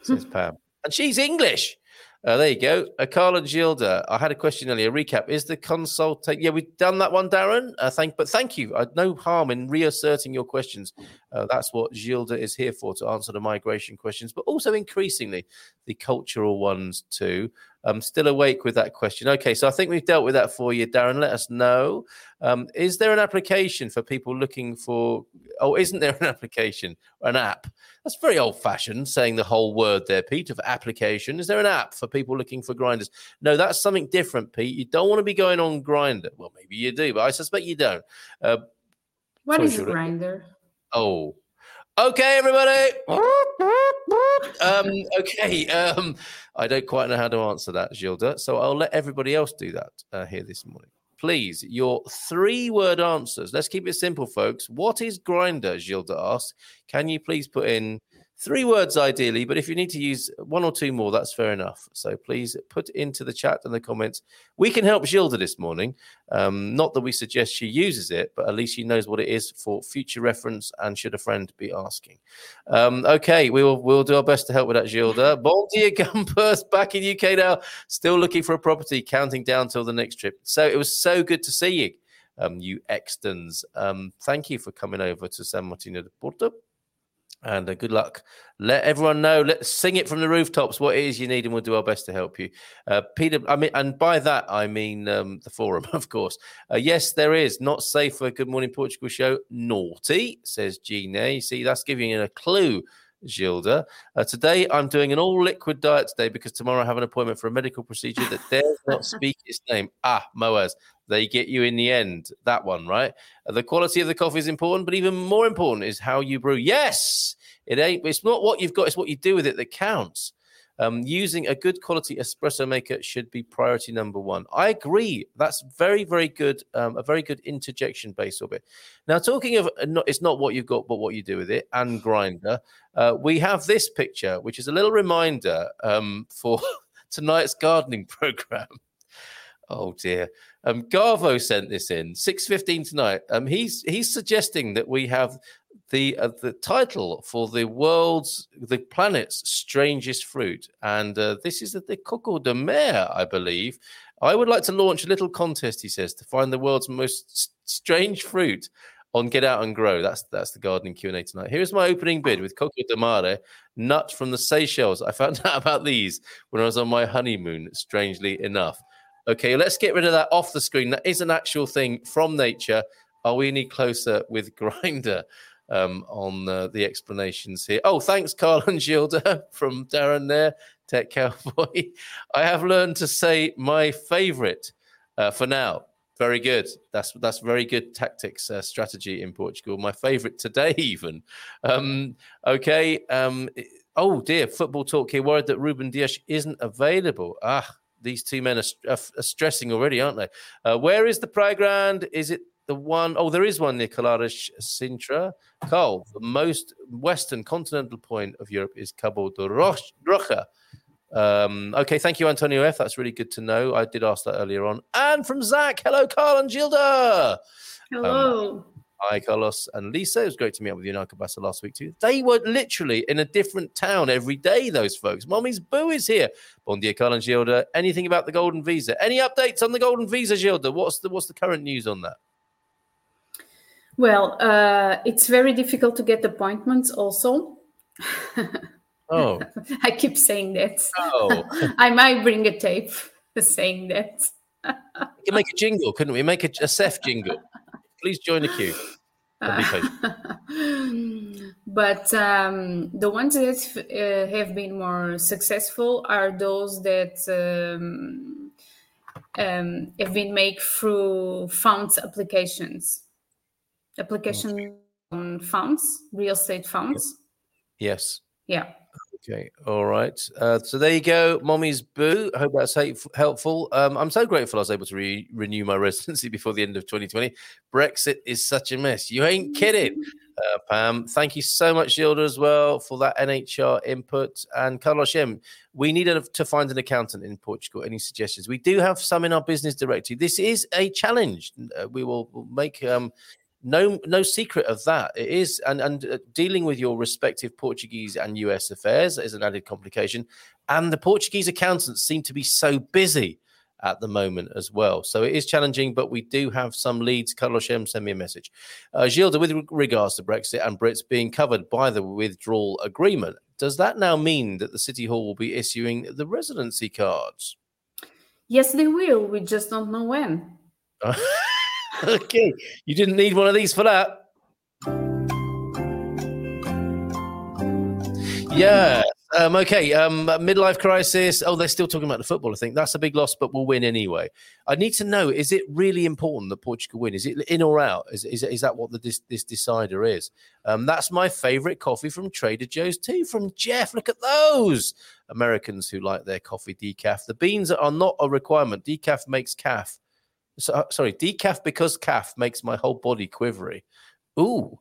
says Pam, and she's English. Uh, there you go. Uh, Carl and Gilda. I had a question earlier. Recap: Is the consult? Yeah, we've done that one, Darren. Uh, thank, but thank you. Uh, no harm in reasserting your questions. Uh, that's what Gilda is here for to answer the migration questions, but also increasingly the cultural ones too. I'm still awake with that question. Okay, so I think we've dealt with that for you, Darren. Let us know. Um, is there an application for people looking for? Oh, isn't there an application, an app? That's very old-fashioned, saying the whole word there, Pete. Of application. Is there an app for people looking for grinders? No, that's something different, Pete. You don't want to be going on Grindr. Well, maybe you do, but I suspect you don't. Uh, What is grinder? Oh. Okay, everybody. Um, okay. Um, I don't quite know how to answer that, Gilda. So I'll let everybody else do that uh, here this morning. Please, your three word answers. Let's keep it simple, folks. What is grinder? Gilda asks. Can you please put in three words ideally? But if you need to use one or two more, that's fair enough. So please put into the chat and the comments. We can help Gilda this morning. Um, not that we suggest she uses it, but at least she knows what it is for future reference and should a friend be asking. Um, okay, we will we'll do our best to help with that, Gilda. Bon dia, Gumpers, back in UK now, still looking for a property, counting down till the next trip. So it was so good to see you, um, you Extons. Um, thank you for coming over to San Martino de Porto. And uh, good luck. Let everyone know. Let's sing it from the rooftops what it is you need, and we'll do our best to help you. Uh, Peter, I mean, and by that I mean um, the forum, of course. Uh, yes, there is not safe for a Good Morning Portugal show. Naughty, says Gina. You see, that's giving you a clue. Gilda. Uh, today, I'm doing an all liquid diet today because tomorrow I have an appointment for a medical procedure that dares not speak its name. Ah, Moaz, they get you in the end. That one, right? Uh, the quality of the coffee is important, but even more important is how you brew. Yes, it ain't. It's not what you've got; it's what you do with it that counts. Um, using a good quality espresso maker should be priority number one. I agree. That's very, very good. Um, a very good interjection base of it. Now, talking of uh, it's not what you've got, but what you do with it, and grinder. Uh, we have this picture, which is a little reminder um, for tonight's gardening program. Oh dear. Um, Garvo sent this in six fifteen tonight. Um, he's he's suggesting that we have the uh, the title for the world's the planet's strangest fruit, and uh, this is the coco de mer, I believe. I would like to launch a little contest, he says, to find the world's most strange fruit on Get Out and Grow. That's that's the gardening Q and A tonight. Here's my opening bid with coco de mer, nut from the Seychelles. I found out about these when I was on my honeymoon. Strangely enough. Okay, let's get rid of that off the screen. That is an actual thing from nature. Are we any closer with Grindr um, on uh, the explanations here? Oh, thanks, Carl and Gilda from Darren there, Tech Cowboy. I have learned to say my favorite uh, for now. Very good. That's that's very good tactics uh, strategy in Portugal. My favorite today, even. Um, okay. Um, oh dear, football talk here. Worried that Ruben Dias isn't available. Ah, these two men are, are, are stressing already, aren't they? Uh, where is the playground? Is it the one oh there is one near Colares Sintra. Carl, the most western continental point of Europe is Cabo da Roca. Um, okay, thank you, Antonio F. That's really good to know. I did ask that earlier on. And from Zach, hello, Carl and Gilda. Hello. Hi, Carlos and Lisa. It was great to meet up with you in Alcobaça last week, too. They were literally in a different town every day, those folks. Mommy's Boo is here. Bon dia, Carl and Gilda. Anything about the Golden Visa? Any updates on the Golden Visa, Gilda? What's the, what's the current news on that? Well, uh, it's very difficult to get appointments also. Oh, I keep saying that. Oh. I might bring a tape saying that. we can make a jingle, couldn't we? Make a, a SEF jingle. Please join the queue. I'll be patient. but um, the ones that uh, have been more successful are those that um, um, have been made through funds applications. Application on funds, real estate funds. Yes. Yeah. Okay, all right. Uh, so there you go, Mommy's Boo. I hope that's helpful. Um, I'm so grateful I was able to re- renew my residency before the end of 2020. Brexit is such a mess. You ain't kidding, uh, Pam. Thank you so much, Gilda, as well, for that NHR input. And Carlos Shem, we need a, to find an accountant in Portugal. Any suggestions? We do have some in our business directory. This is a challenge. Uh, we will will make. Um, no no secret of that. It is and and uh, dealing with your respective portuguese and us affairs is an added complication. And the portuguese accountants seem to be so busy at the moment as well. So it is challenging but we do have some leads. Carlos send me a message. Uh, gilda with regards to brexit and brits being covered by the withdrawal agreement does that now mean that the city hall will be issuing the residency cards? Yes, they will. We just don't know when. okay you didn't need one of these for that Yeah. Um, okay. Um, midlife crisis. Oh, they're still talking about the football. I think that's a big loss, but we'll win anyway. I need to know: is it really important that Portugal win? Is it in or out? Is is, is that what the, this this decider is? Um, that's my favorite coffee from Trader Joe's too. From Jeff. Look at those Americans who like their coffee decaf. The beans are not a requirement. Decaf makes calf. So, sorry, decaf because calf makes my whole body quivery. Ooh.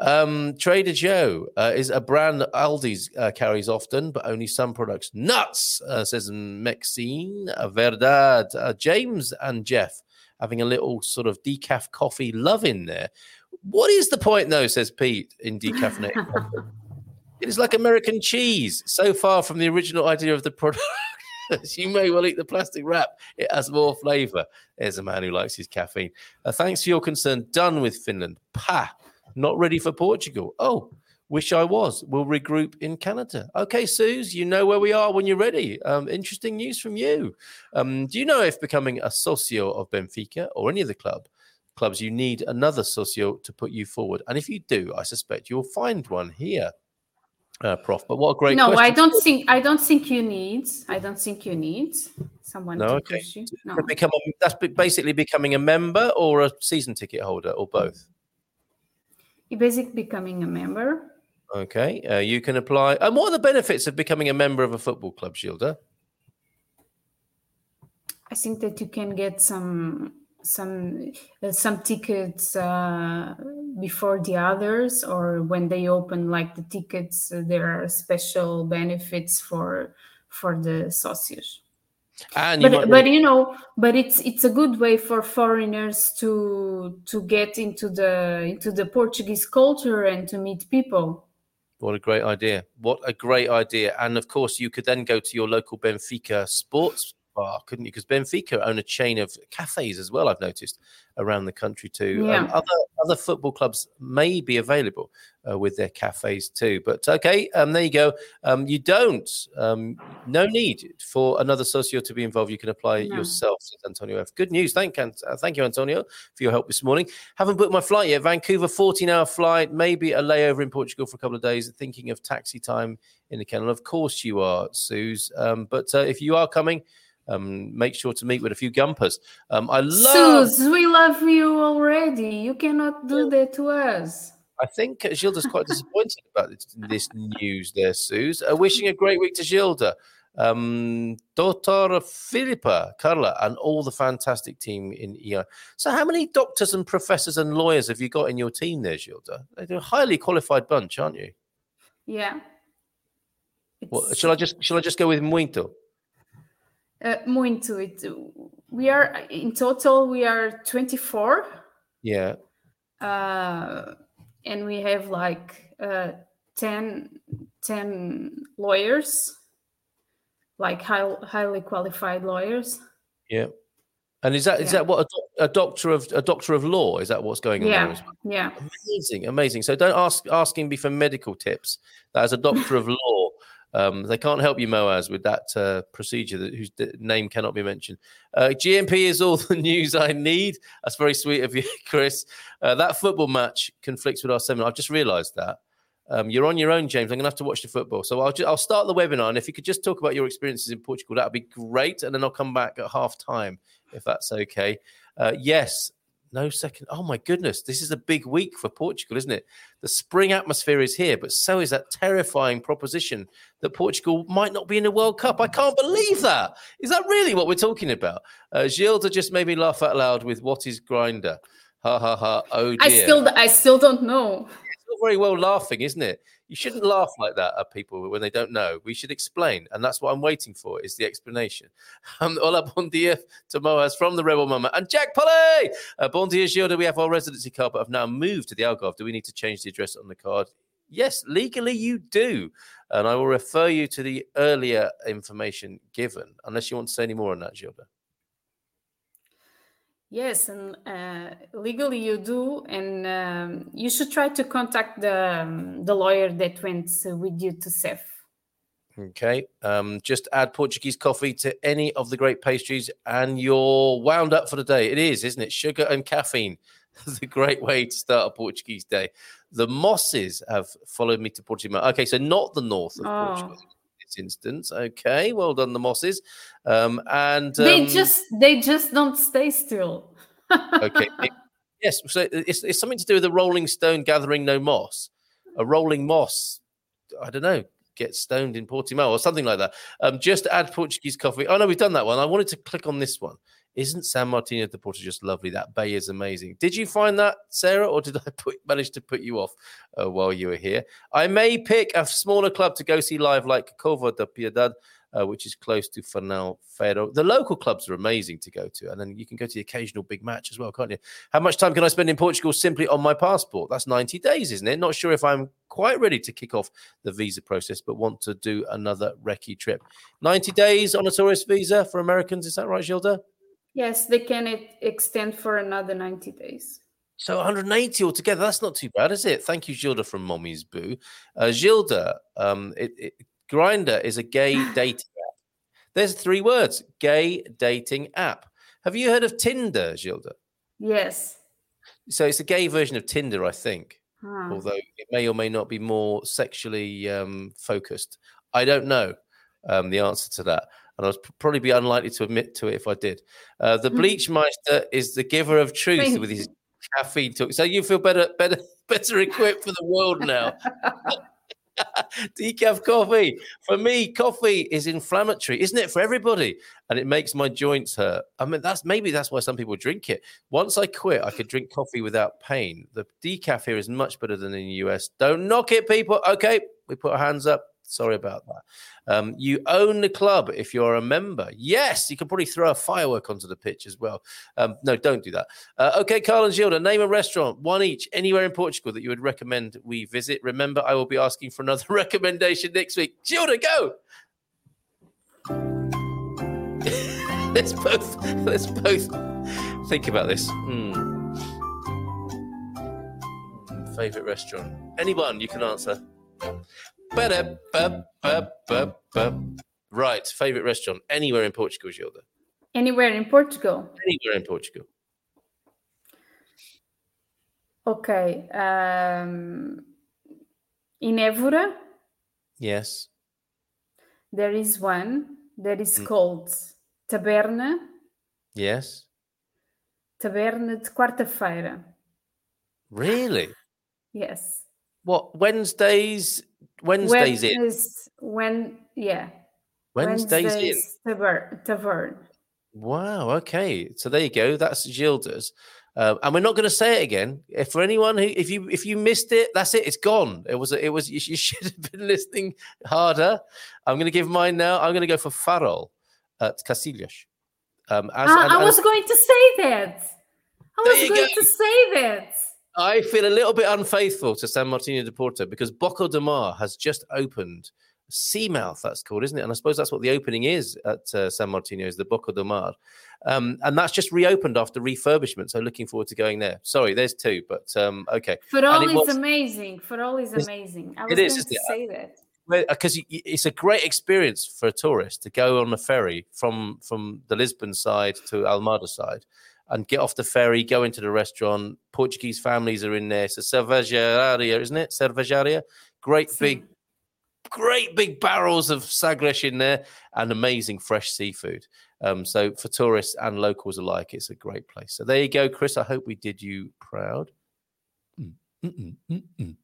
Um, Trader Joe uh, is a brand that Aldi's uh, carries often, but only some products. Nuts, uh, says Maxine. Uh, verdad. Uh, James and Jeff having a little sort of decaf coffee love in there. What is the point, though, says Pete, in decaffeinated? It is like American cheese, so far from the original idea of the product. you may well eat the plastic wrap. It has more flavor. There's a man who likes his caffeine. Uh, thanks for your concern. Done with Finland. Pa. Not ready for Portugal. Oh, wish I was. We'll regroup in Canada. Okay, Suze, you know where we are when you're ready. Um, interesting news from you. Um, do you know if becoming a socio of Benfica or any of the club clubs, you need another socio to put you forward? And if you do, I suspect you'll find one here. Uh, prof, but what a great no, question. I don't think I don't think you need. I don't think you need someone No, to okay. push you. No. To become a, that's basically becoming a member or a season ticket holder or both. You basically becoming a member. Okay, uh, you can apply. And what are the benefits of becoming a member of a football club, Gilda? I think that you can get some some uh, some tickets uh, before the others, or when they open like the tickets, uh, there are special benefits for for the socios. And you but might but you know, but it's it's a good way for foreigners to to get into the into the Portuguese culture and to meet people. What a great idea. What a great idea. And of course, you could then go to your local Benfica sports bar, couldn't you? Because Benfica own a chain of cafes as well, I've noticed around the country too. Um, other, other football clubs may be available uh, with their cafes too. But okay, um, there you go. Um, you don't, um, no need for another socio to be involved. You can apply No. yourself, says Antonio F. Good news. Thank, uh, thank you, Antonio, for your help this morning. Haven't booked my flight yet. Vancouver, 14 hour flight, maybe a layover in Portugal for a couple of days. Thinking of taxi time in the kennel. Of course you are, Suze. Um, but uh, if you are coming, um, make sure to meet with a few gumpers. Um, I love. Suze, we love you already. You cannot do that to us. I think Gilda's quite disappointed about this, this news there, Suze. Uh, wishing a great week to Gilda, um, Dr. Carla, and all the fantastic team in EI. So, how many doctors and professors and lawyers have you got in your team there, Gilda? They're a highly qualified bunch, aren't you? Yeah. Well, shall I just shall I just go with muito? Uh, muito. It, we are in total. We are twenty four, Yeah. uh, and we have like uh, 10, 10 lawyers, like high, highly qualified lawyers. Yeah. And is that is Yeah. that what a, doc- a doctor of a doctor of law? Is that what's going on? Yeah, well? yeah. Amazing, amazing. So don't ask asking me for medical tips. That as a doctor of law, um, they can't help you, Moaz, with that uh, procedure that, whose name cannot be mentioned. Uh, GMP is all the news I need. That's very sweet of you, Chris. Uh, that football match conflicts with our seminar. I've just realised that. Um, you're on your own, James. I'm going to have to watch the football. So I'll, I'll start the webinar. And if you could just talk about your experiences in Portugal, that would be great. And then I'll come back at half time, if that's okay. Uh, yes, No second. Oh my goodness, this is a big week for Portugal, isn't it? The spring atmosphere is here, but so is that terrifying proposition that Portugal might not be in the World Cup. I can't believe that. Is that really what we're talking about? Uh, Gilda just made me laugh out loud with what is grinder. Ha ha ha. Oh dear. I still, I still don't know. Not very well laughing, isn't it? You shouldn't laugh like that at people when they don't know. We should explain, and that's what I'm waiting for is the explanation. Um, hola, bon dia to Moaz from the Rebel Mama and Jack Polly. Uh, bon dia, Gilda. We have our residency card, but have now moved to the Algarve. Do we need to change the address on the card? Yes, legally you do. And I will refer you to the earlier information given, unless you want to say any more on that, Gilda. Yes, and uh, legally you do, and um, you should try to contact the um, the lawyer that went with you to SEF. Okay. Um, just add Portuguese coffee to any of the great pastries, and you're wound up for the day. It is, isn't it? Sugar and caffeine. That's a great way to start a Portuguese day. The Mosses have followed me to Portugal. Okay, so not the north of Oh. Portugal this instance. Okay, well done, the Mosses. Um, and they um, just they just don't stay still. okay. yes, so it's, it's something to do with a rolling stone gathering no moss. A rolling moss, I don't know, get stoned in Portimão or something like that. Um, just add Portuguese coffee. Oh no, we've done that one. I wanted to click on this one. Isn't San Martino de Porto just lovely? That bay is amazing. Did you find that, Sarah, or did I put, manage to put you off uh, while you were here? I may pick a smaller club to go see live, like Cova da Piedade, uh, which is close to Fanal Ferro. The local clubs are amazing to go to, and then you can go to the occasional big match as well, can't you? How much time can I spend in Portugal simply on my passport? That's 90 days, isn't it? Not sure if I'm quite ready to kick off the visa process, but want to do another recce trip. 90 days on a tourist visa for Americans, is that right, Gilda? Yes, they can extend for another ninety days. So 180 altogether. That's not too bad, is it? Thank you, Gilda from Mommy's Boo. Uh, Gilda, um, it, it, Grindr is a gay dating app. There's three words: gay dating app. Have you heard of Tinder, Gilda? Yes. So it's a gay version of Tinder, I think. Huh. Although it may or may not be more sexually um, focused. I don't know um, the answer to that. And I'd probably be unlikely to admit to it if I did. Uh, the Bleachmeister is the giver of truth with his caffeine talk. So you feel better, better, better equipped for the world now. Decaf coffee. For me, coffee is inflammatory, isn't it? For everybody. And it makes my joints hurt. I mean, that's maybe that's why some people drink it. Once I quit, I could drink coffee without pain. The decaf here is much better than in the US. Don't knock it, people. Okay, we put our hands up. Sorry about that. Um, you own the club if you're a member. Yes, you can probably throw a firework onto the pitch as well. Um, no, don't do that. Uh, okay, Carl and Gilda, name a restaurant, one each, anywhere in Portugal that you would recommend we visit. Remember, I will be asking for another recommendation next week. Gilda, go. let's both let's both think about this. Hmm. Favorite restaurant? Anyone you can answer. Right, favorite restaurant anywhere in Portugal, Gilda. Anywhere in Portugal. Anywhere in Portugal. Okay. Um, in Évora, Yes. there is one that is Mm. called Taberna, Yes. Taberna de Quarta-feira. Really? Yes. What Wednesdays? Wednesdays in. Wednesdays- When, yeah. Wednesdays in. Taber, tavern. Wow. Okay. So there you go. That's Gilda's. Um, and we're not going to say it again. If for anyone who, if you if you missed it, that's it. It's gone. It was. It was. You, you should have been listening harder. I'm going to give mine now. I'm going to go for Farol at Cacilhas. Um, as, Ah, and- I and- was going to say that. I was going go. to say that. I feel a little bit unfaithful to San Martino de Porto because Boco de Mar has just opened. Seamouth, that's called, isn't it? And I suppose that's what the opening is at uh, San Martino, is the Boco de Mar. Um, and that's just reopened after refurbishment. So looking forward to going there. Sorry, there's two, but um, okay. It is was- amazing. Farol is amazing. I it was is, going to it? say that. because it's a great experience for a tourist to go on a ferry from from the Lisbon side to Almada side and get off the ferry, go into the restaurant. Portuguese families are in there. A cervejaria, isn't it? Cervejaria. Great big great big barrels of Sagres in there and amazing fresh seafood. Um, so for tourists and locals alike, it's a great place. So there you go, Chris. I hope we did you proud. The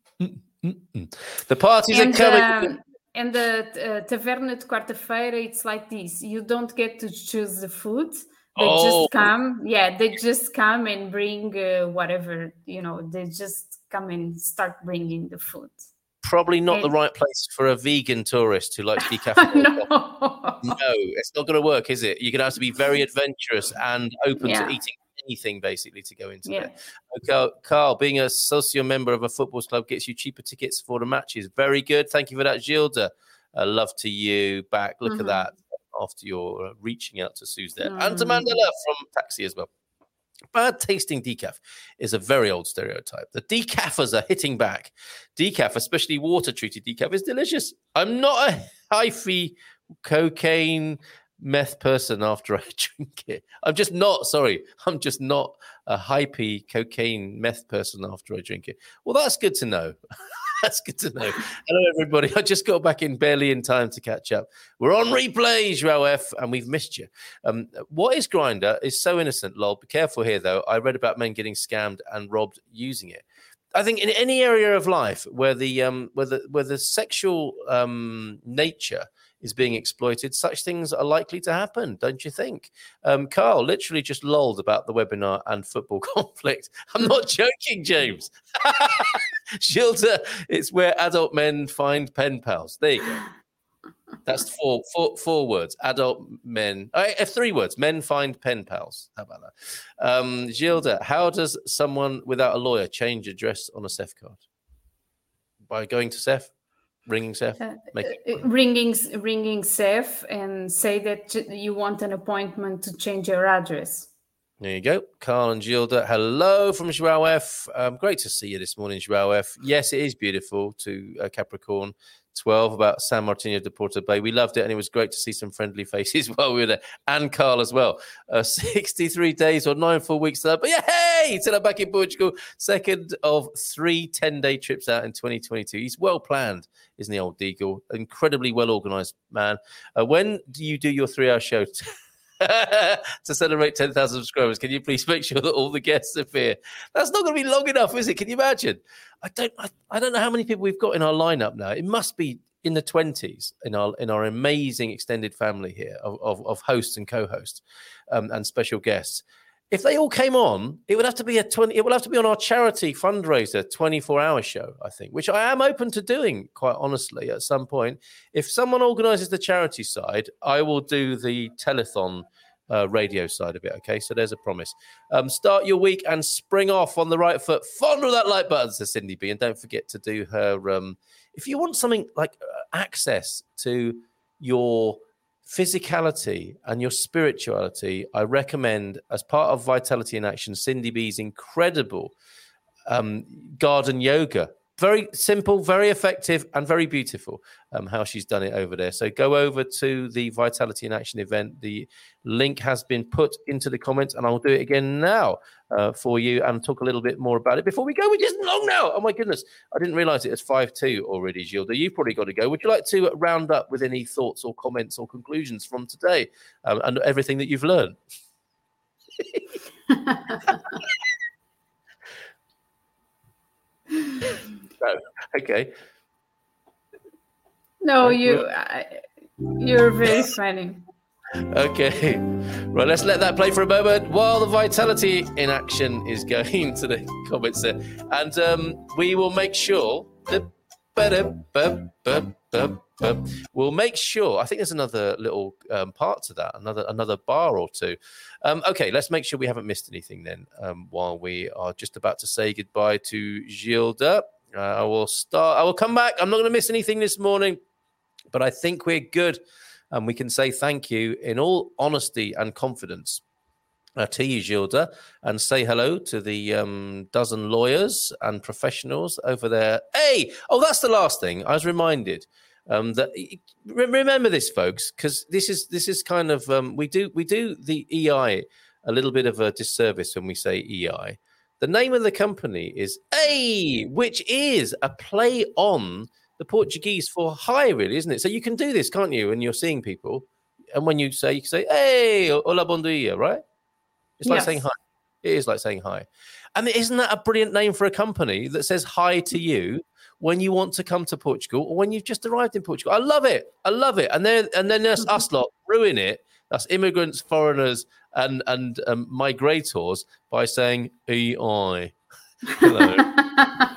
parties and, are coming. um, and the uh, taverna de quarta-feira, it's like this. You don't get to choose the food. They Oh. just come. Yeah, they just come and bring uh, whatever, you know, they just come and start bringing the food. Probably not the right place for a vegan tourist who likes decaf. no. no, it's not going to work, is it? You're going to have to be very adventurous and open Yeah. to eating anything basically to go into Yeah. there. Okay, Carl, being a socio member of a football club gets you cheaper tickets for the matches. Very good. Thank you for that, Gilda. Uh, love to you back. Look Mhm. at that after you're uh, reaching out to Suze there. And to Mm. Mandela from Taxi as well. Bad tasting decaf is a very old stereotype. The decafers are hitting back. Decaf, especially water treated decaf, is delicious. I'm not a hyphy cocaine meth person after I drink it. I'm just not, sorry, I'm just not a hypey cocaine meth person after I drink it. Well, that's good to know. that's good to know. Hello, everybody. I just got back in barely in time to catch up. We're on replay, Joao F, and we've missed you. Um, what is Grindr is so innocent, lol. Be careful here, though. I read about men getting scammed and robbed using it. I think in any area of life where the um, where the where the sexual um, nature is being exploited, such things are likely to happen, don't you think? Um, Carl literally just lolled about the webinar and football conflict. I'm not joking, James. Shilter, it's where adult men find pen pals. There you go. That's four, four, four words. Adult men, uh, uh, three words. Men find pen pals. How about that? Um, Gilda, how does someone without a lawyer change address on a SEF card? By going to SEF, ringing SEF, making Uh, ringing ringing SEF and say that you want an appointment to change your address. There you go. Carl and Gilda. Hello from Joao F. Um, great to see you this morning, Joao F. Yes, it is beautiful to uh, Capricorn 12 about San Martino de Porto Bay. We loved it, and it was great to see some friendly faces while we were there, and Carl as well. Uh, 63 days or nine full weeks there. But yeah, hey, till I'm back in Portugal. Second of three 10 day trips out in 2022. He's well planned, isn't he, old Deagle? Incredibly well organized man. Uh, when do you do your three hour show? to celebrate 10,000 subscribers, can you please make sure that all the guests appear? That's not going to be long enough, is it? Can you imagine? I don't, I, I don't know how many people we've got in our lineup now. It must be in the 20s in our in our amazing extended family here of, of, of hosts and co-hosts um, and special guests. If they all came on, it would have to be a 20, it would have to be on our charity fundraiser 24 hour show, I think, which I am open to doing quite honestly at some point. If someone organizes the charity side, I will do the telethon uh, radio side of it. Okay, so there's a promise. Um, start your week and spring off on the right foot. Fondle that like button, says Cindy B, and don't forget to do her. Um, if you want something like uh, access to your physicality and your spirituality, I recommend as part of Vitality in Action, Cindy B's incredible um, garden yoga. Very simple, very effective, and very beautiful. Um, how she's done it over there. So go over to the Vitality in Action event. The link has been put into the comments, and I'll do it again now uh, for you and talk a little bit more about it before we go. Which isn't long now. Oh my goodness, I didn't realize it was five two already, Gilda. You've probably got to go. Would you like to round up with any thoughts or comments or conclusions from today um, and everything that you've learned? no. Okay. No, you I, you're very funny. Okay. Right, let's let that play for a moment while the vitality in action is going to the comments there. And um, we will make sure that we'll make sure. I think there's another little um, part to that, another another bar or two. Um, okay, let's make sure we haven't missed anything then um, while we are just about to say goodbye to Gilda. Uh, I will start. I will come back. I'm not going to miss anything this morning, but I think we're good and we can say thank you in all honesty and confidence uh, to you, Gilda, and say hello to the um, dozen lawyers and professionals over there. Hey, oh, that's the last thing. I was reminded um, that re- remember this, folks, because this is this is kind of um, we do we do the EI a little bit of a disservice when we say EI. The name of the company is A, which is a play on the Portuguese for hi, really, isn't it? So you can do this, can't you? When you're seeing people, and when you say, you can say, "Hey, hola, bon dia," right? It's like Yes. saying hi. It is like saying hi. And isn't that a brilliant name for a company that says hi to you when you want to come to Portugal or when you've just arrived in Portugal? I love it. I love it. And then and then there's us lot ruin it. That's immigrants, foreigners, and and um, migrators by saying EI. Hello.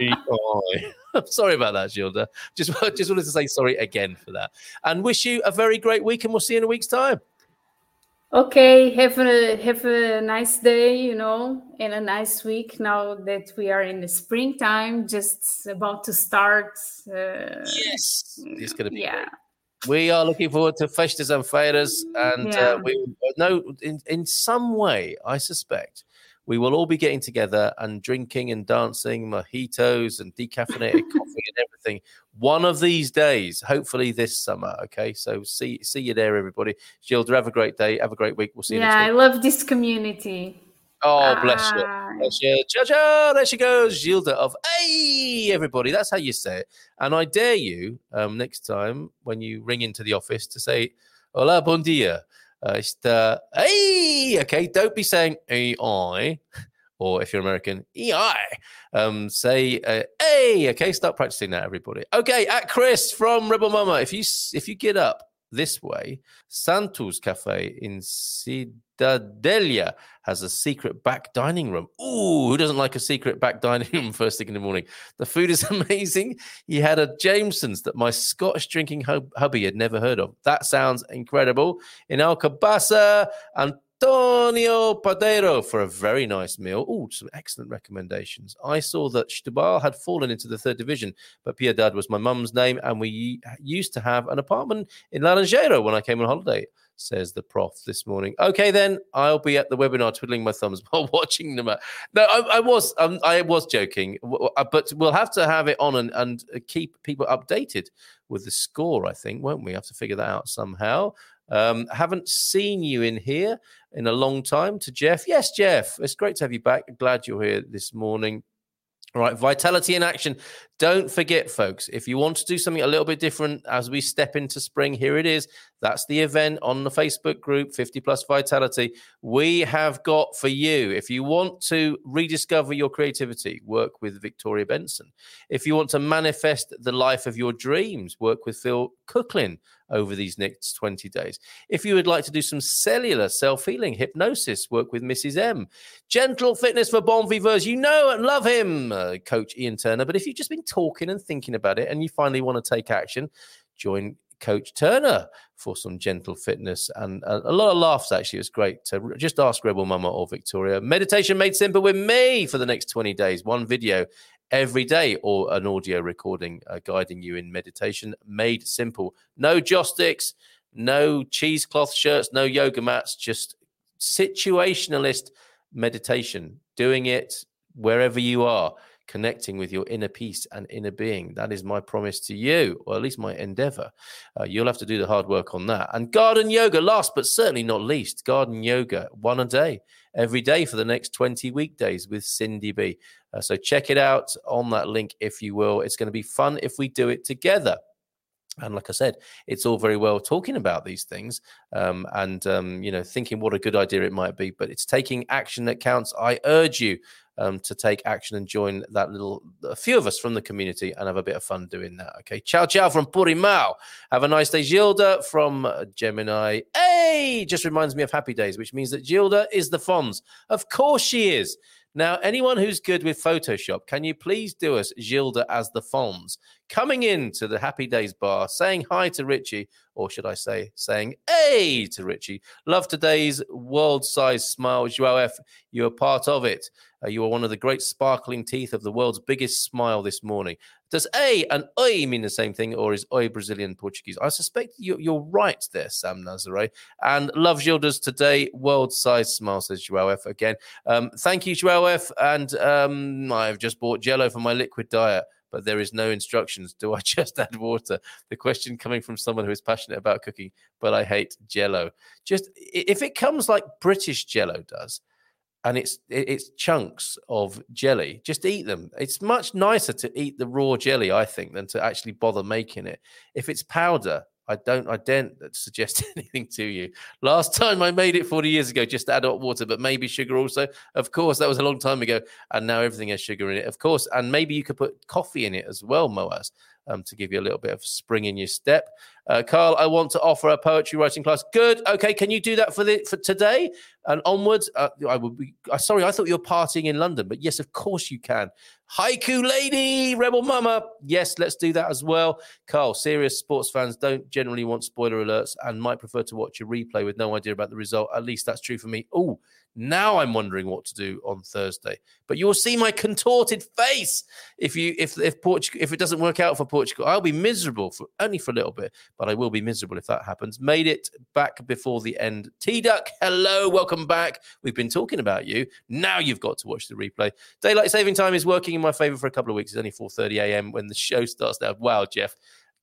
EI. I'm sorry about that, Gilda. Just just wanted to say sorry again for that. And wish you a very great week, and we'll see you in a week's time. Okay, have a have a nice day, you know, and a nice week now that we are in the springtime, just about to start. Uh, yes, it's going to be yeah. We are looking forward to Festas and Feiras, and Yeah. uh, we know in, in some way, I suspect, we will all be getting together and drinking and dancing mojitos and decaffeinated coffee and everything. One of these days, hopefully this summer. Okay, so see see you there, everybody. Gilda, have a great day. Have a great week. We'll see you Yeah, I love this community. Oh, bless you. Ah. Bless you. Ciao, ciao. There she goes, Gilda of Hey, everybody. That's how you say it. And I dare you um, next time when you ring into the office to say, Hola, bon dia. Uh, it's the Hey. Okay. Don't be saying AI, or if you're American, EI. Um, say, uh, Hey. Okay. Start practicing that, everybody. Okay. At Chris from Rebel Mama, if you if you get up this way, Santos Cafe in Cidadelia has a secret back dining room. Ooh, who doesn't like a secret back dining room first thing in the morning? The food is amazing. He had a Jameson's that my Scottish drinking hub- hubby had never heard of. That sounds incredible. In Alcobaça, Antonio Padeiro for a very nice meal. Oh, some excellent recommendations. I saw that Setúbal had fallen into the third division, but Piedade was my mum's name, and we used to have an apartment in Laranjeiro when I came on holiday says the prof this morning. Okay, then I'll be at the webinar twiddling my thumbs while watching them. No, I, I was um, I was joking, uh, but we'll have to have it on and, and uh, keep people updated with the score. I think, won't we? Have to figure that out somehow. Um, haven't seen you in here in a long time. To Jeff, yes, Jeff, it's great to have you back. Glad you're here this morning. All right, vitality in action. Don't forget, folks, if you want to do something a little bit different as we step into spring, here it is. That's the event on the Facebook group, 50 Plus Vitality. We have got for you, if you want to rediscover your creativity, work with Victoria Benson. If you want to manifest the life of your dreams, work with Phil Cooklin over these next 20 days. If you would like to do some cellular self healing, hypnosis, work with Mrs. M. Gentle fitness for bon viveurs. You know and love him, uh, Coach Ian Turner. But if you've just been talking and thinking about it and you finally want to take action, join Coach Turner for some gentle fitness and a, lot of laughs. Actually, it's great. To just ask Rebel Mama or Victoria. Meditation made simple with me for the next 20 days. One video every day or an audio recording uh, guiding you in meditation made simple. No joss sticks, no cheesecloth shirts, no yoga mats, just situationalist meditation, doing it wherever you are, connecting with your inner peace and inner being. That is my promise to you, or at least my endeavor. Uh, you'll have to do the hard work on that. And garden yoga, last but certainly not least, garden yoga, one a day, every day for the next 20 weekdays with Cindy B. Uh, so check it out on that link if you will. It's going to be fun if we do it together. And like I said, it's all very well talking about these things um, and um, you know thinking what a good idea it might be, but it's taking action that counts. I urge you um, to take action and join that little a few of us from the community and have a bit of fun doing that. Okay, ciao ciao from Portimão. Have a nice day, Gilda from uh, Gemini. Hey, just reminds me of Happy Days, which means that Gilda is the Fonz. Of course she is. Now, anyone who's good with Photoshop, can you please do us Gilda as the Fonz? Coming into the Happy Days bar, saying hi to Richie, or should I say, saying hey to Richie. Love today's world size smile, Joao F. You are part of it. Uh, you are one of the great sparkling teeth of the world's biggest smile this morning. Does A and Oi mean the same thing, or is Oi Brazilian Portuguese? I suspect you, you're right there, Sam Nazare. And love Gilda's today, world size smile, says Joao F. Again. Um, thank you, Joao F. And um, I've just bought Jello for my liquid diet but there is no instructions. Do I just add water? The question coming from someone who is passionate about cooking, but I hate jello. Just if it comes like British jello does, and it's it's chunks of jelly. Just eat them. It's much nicer to eat the raw jelly, I think, than to actually bother making it. If it's powder, I don't I daren't suggest anything to you. Last time I made it 40 years ago, just add hot water, but maybe sugar also. Of course, that was a long time ago, and now everything has sugar in it. Of course, and maybe you could put coffee in it as well, Moaz. Um, to give you a little bit of spring in your step, uh, Carl. I want to offer a poetry writing class. Good, okay. Can you do that for the for today and onwards? Uh, I would be. Uh, sorry, I thought you were partying in London, but yes, of course you can. Haiku lady, rebel mama. Yes, let's do that as well. Carl, serious sports fans don't generally want spoiler alerts and might prefer to watch a replay with no idea about the result. At least that's true for me. Oh, now I'm wondering what to do on Thursday. But you'll see my contorted face if you if if Portugal if it doesn't work out for Portugal. I'll be miserable for only for a little bit, but I will be miserable if that happens. Made it back before the end. T Duck, hello, welcome back. We've been talking about you. Now you've got to watch the replay. Daylight saving time is working in my favor for a couple of weeks. It's only 4:30 a.m. when the show starts now. Wow, Jeff.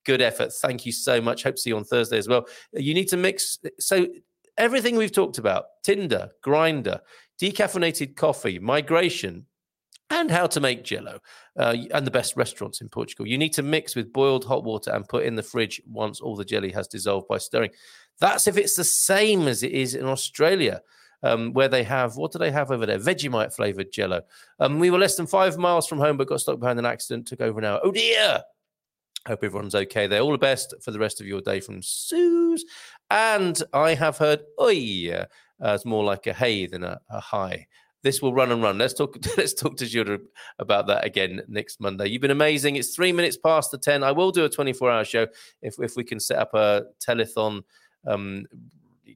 Good effort. Thank you so much. Hope to see you on Thursday as well. You need to mix. So everything we've talked about Tinder, Grindr, decaffeinated coffee, migration, and how to make jello uh, and the best restaurants in Portugal. You need to mix with boiled hot water and put in the fridge once all the jelly has dissolved by stirring. That's if it's the same as it is in Australia. Um, where they have what do they have over there? Vegemite flavored jello. Um, we were less than five miles from home, but got stuck behind an accident. Took over an hour. Oh dear! Hope everyone's okay there. All the best for the rest of your day from Suze. And I have heard oi. Uh, it's more like a hey than a, a hi. This will run and run. Let's talk. Let's talk to Judah about that again next Monday. You've been amazing. It's three minutes past the ten. I will do a twenty-four hour show if if we can set up a telethon um,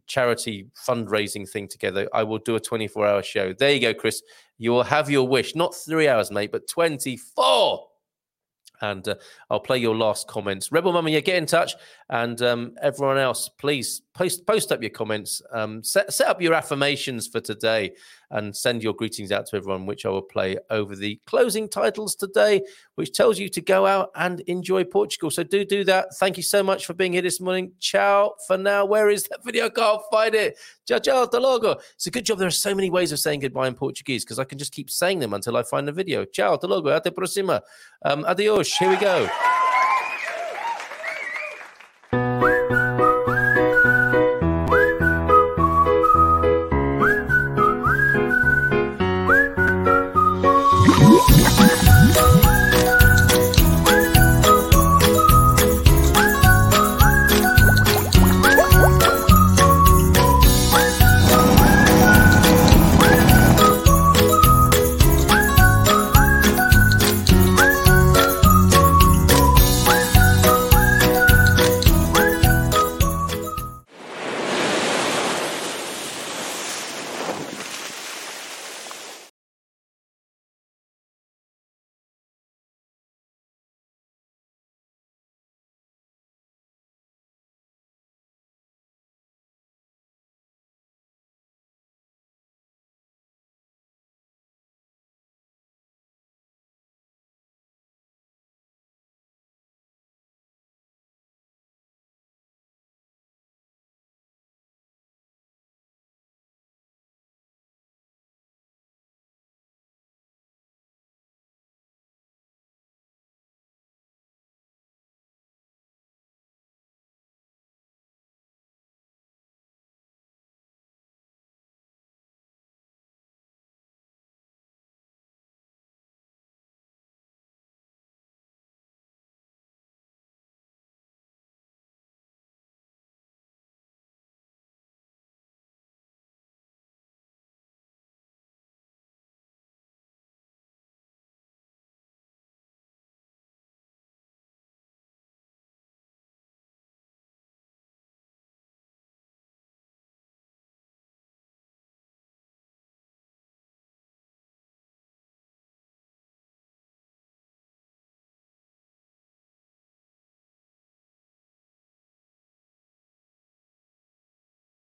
charity fundraising thing together. I will do a twenty-four hour show. There you go, Chris. You will have your wish. Not three hours, mate, but twenty-four and uh, I'll play your last comments. Rebel Mummy, yeah, get in touch, and um, everyone else, please post post up your comments. Um, set set up your affirmations for today, and send your greetings out to everyone, which I will play over the closing titles today, which tells you to go out and enjoy Portugal. So do do that. Thank you so much for being here this morning. Ciao for now. Where is that video? I can't find it. Ciao, ciao, hasta logo. It's a good job. There are so many ways of saying goodbye in Portuguese because I can just keep saying them until I find the video. Ciao, hasta logo. Até próxima. Um, adios. Here we go.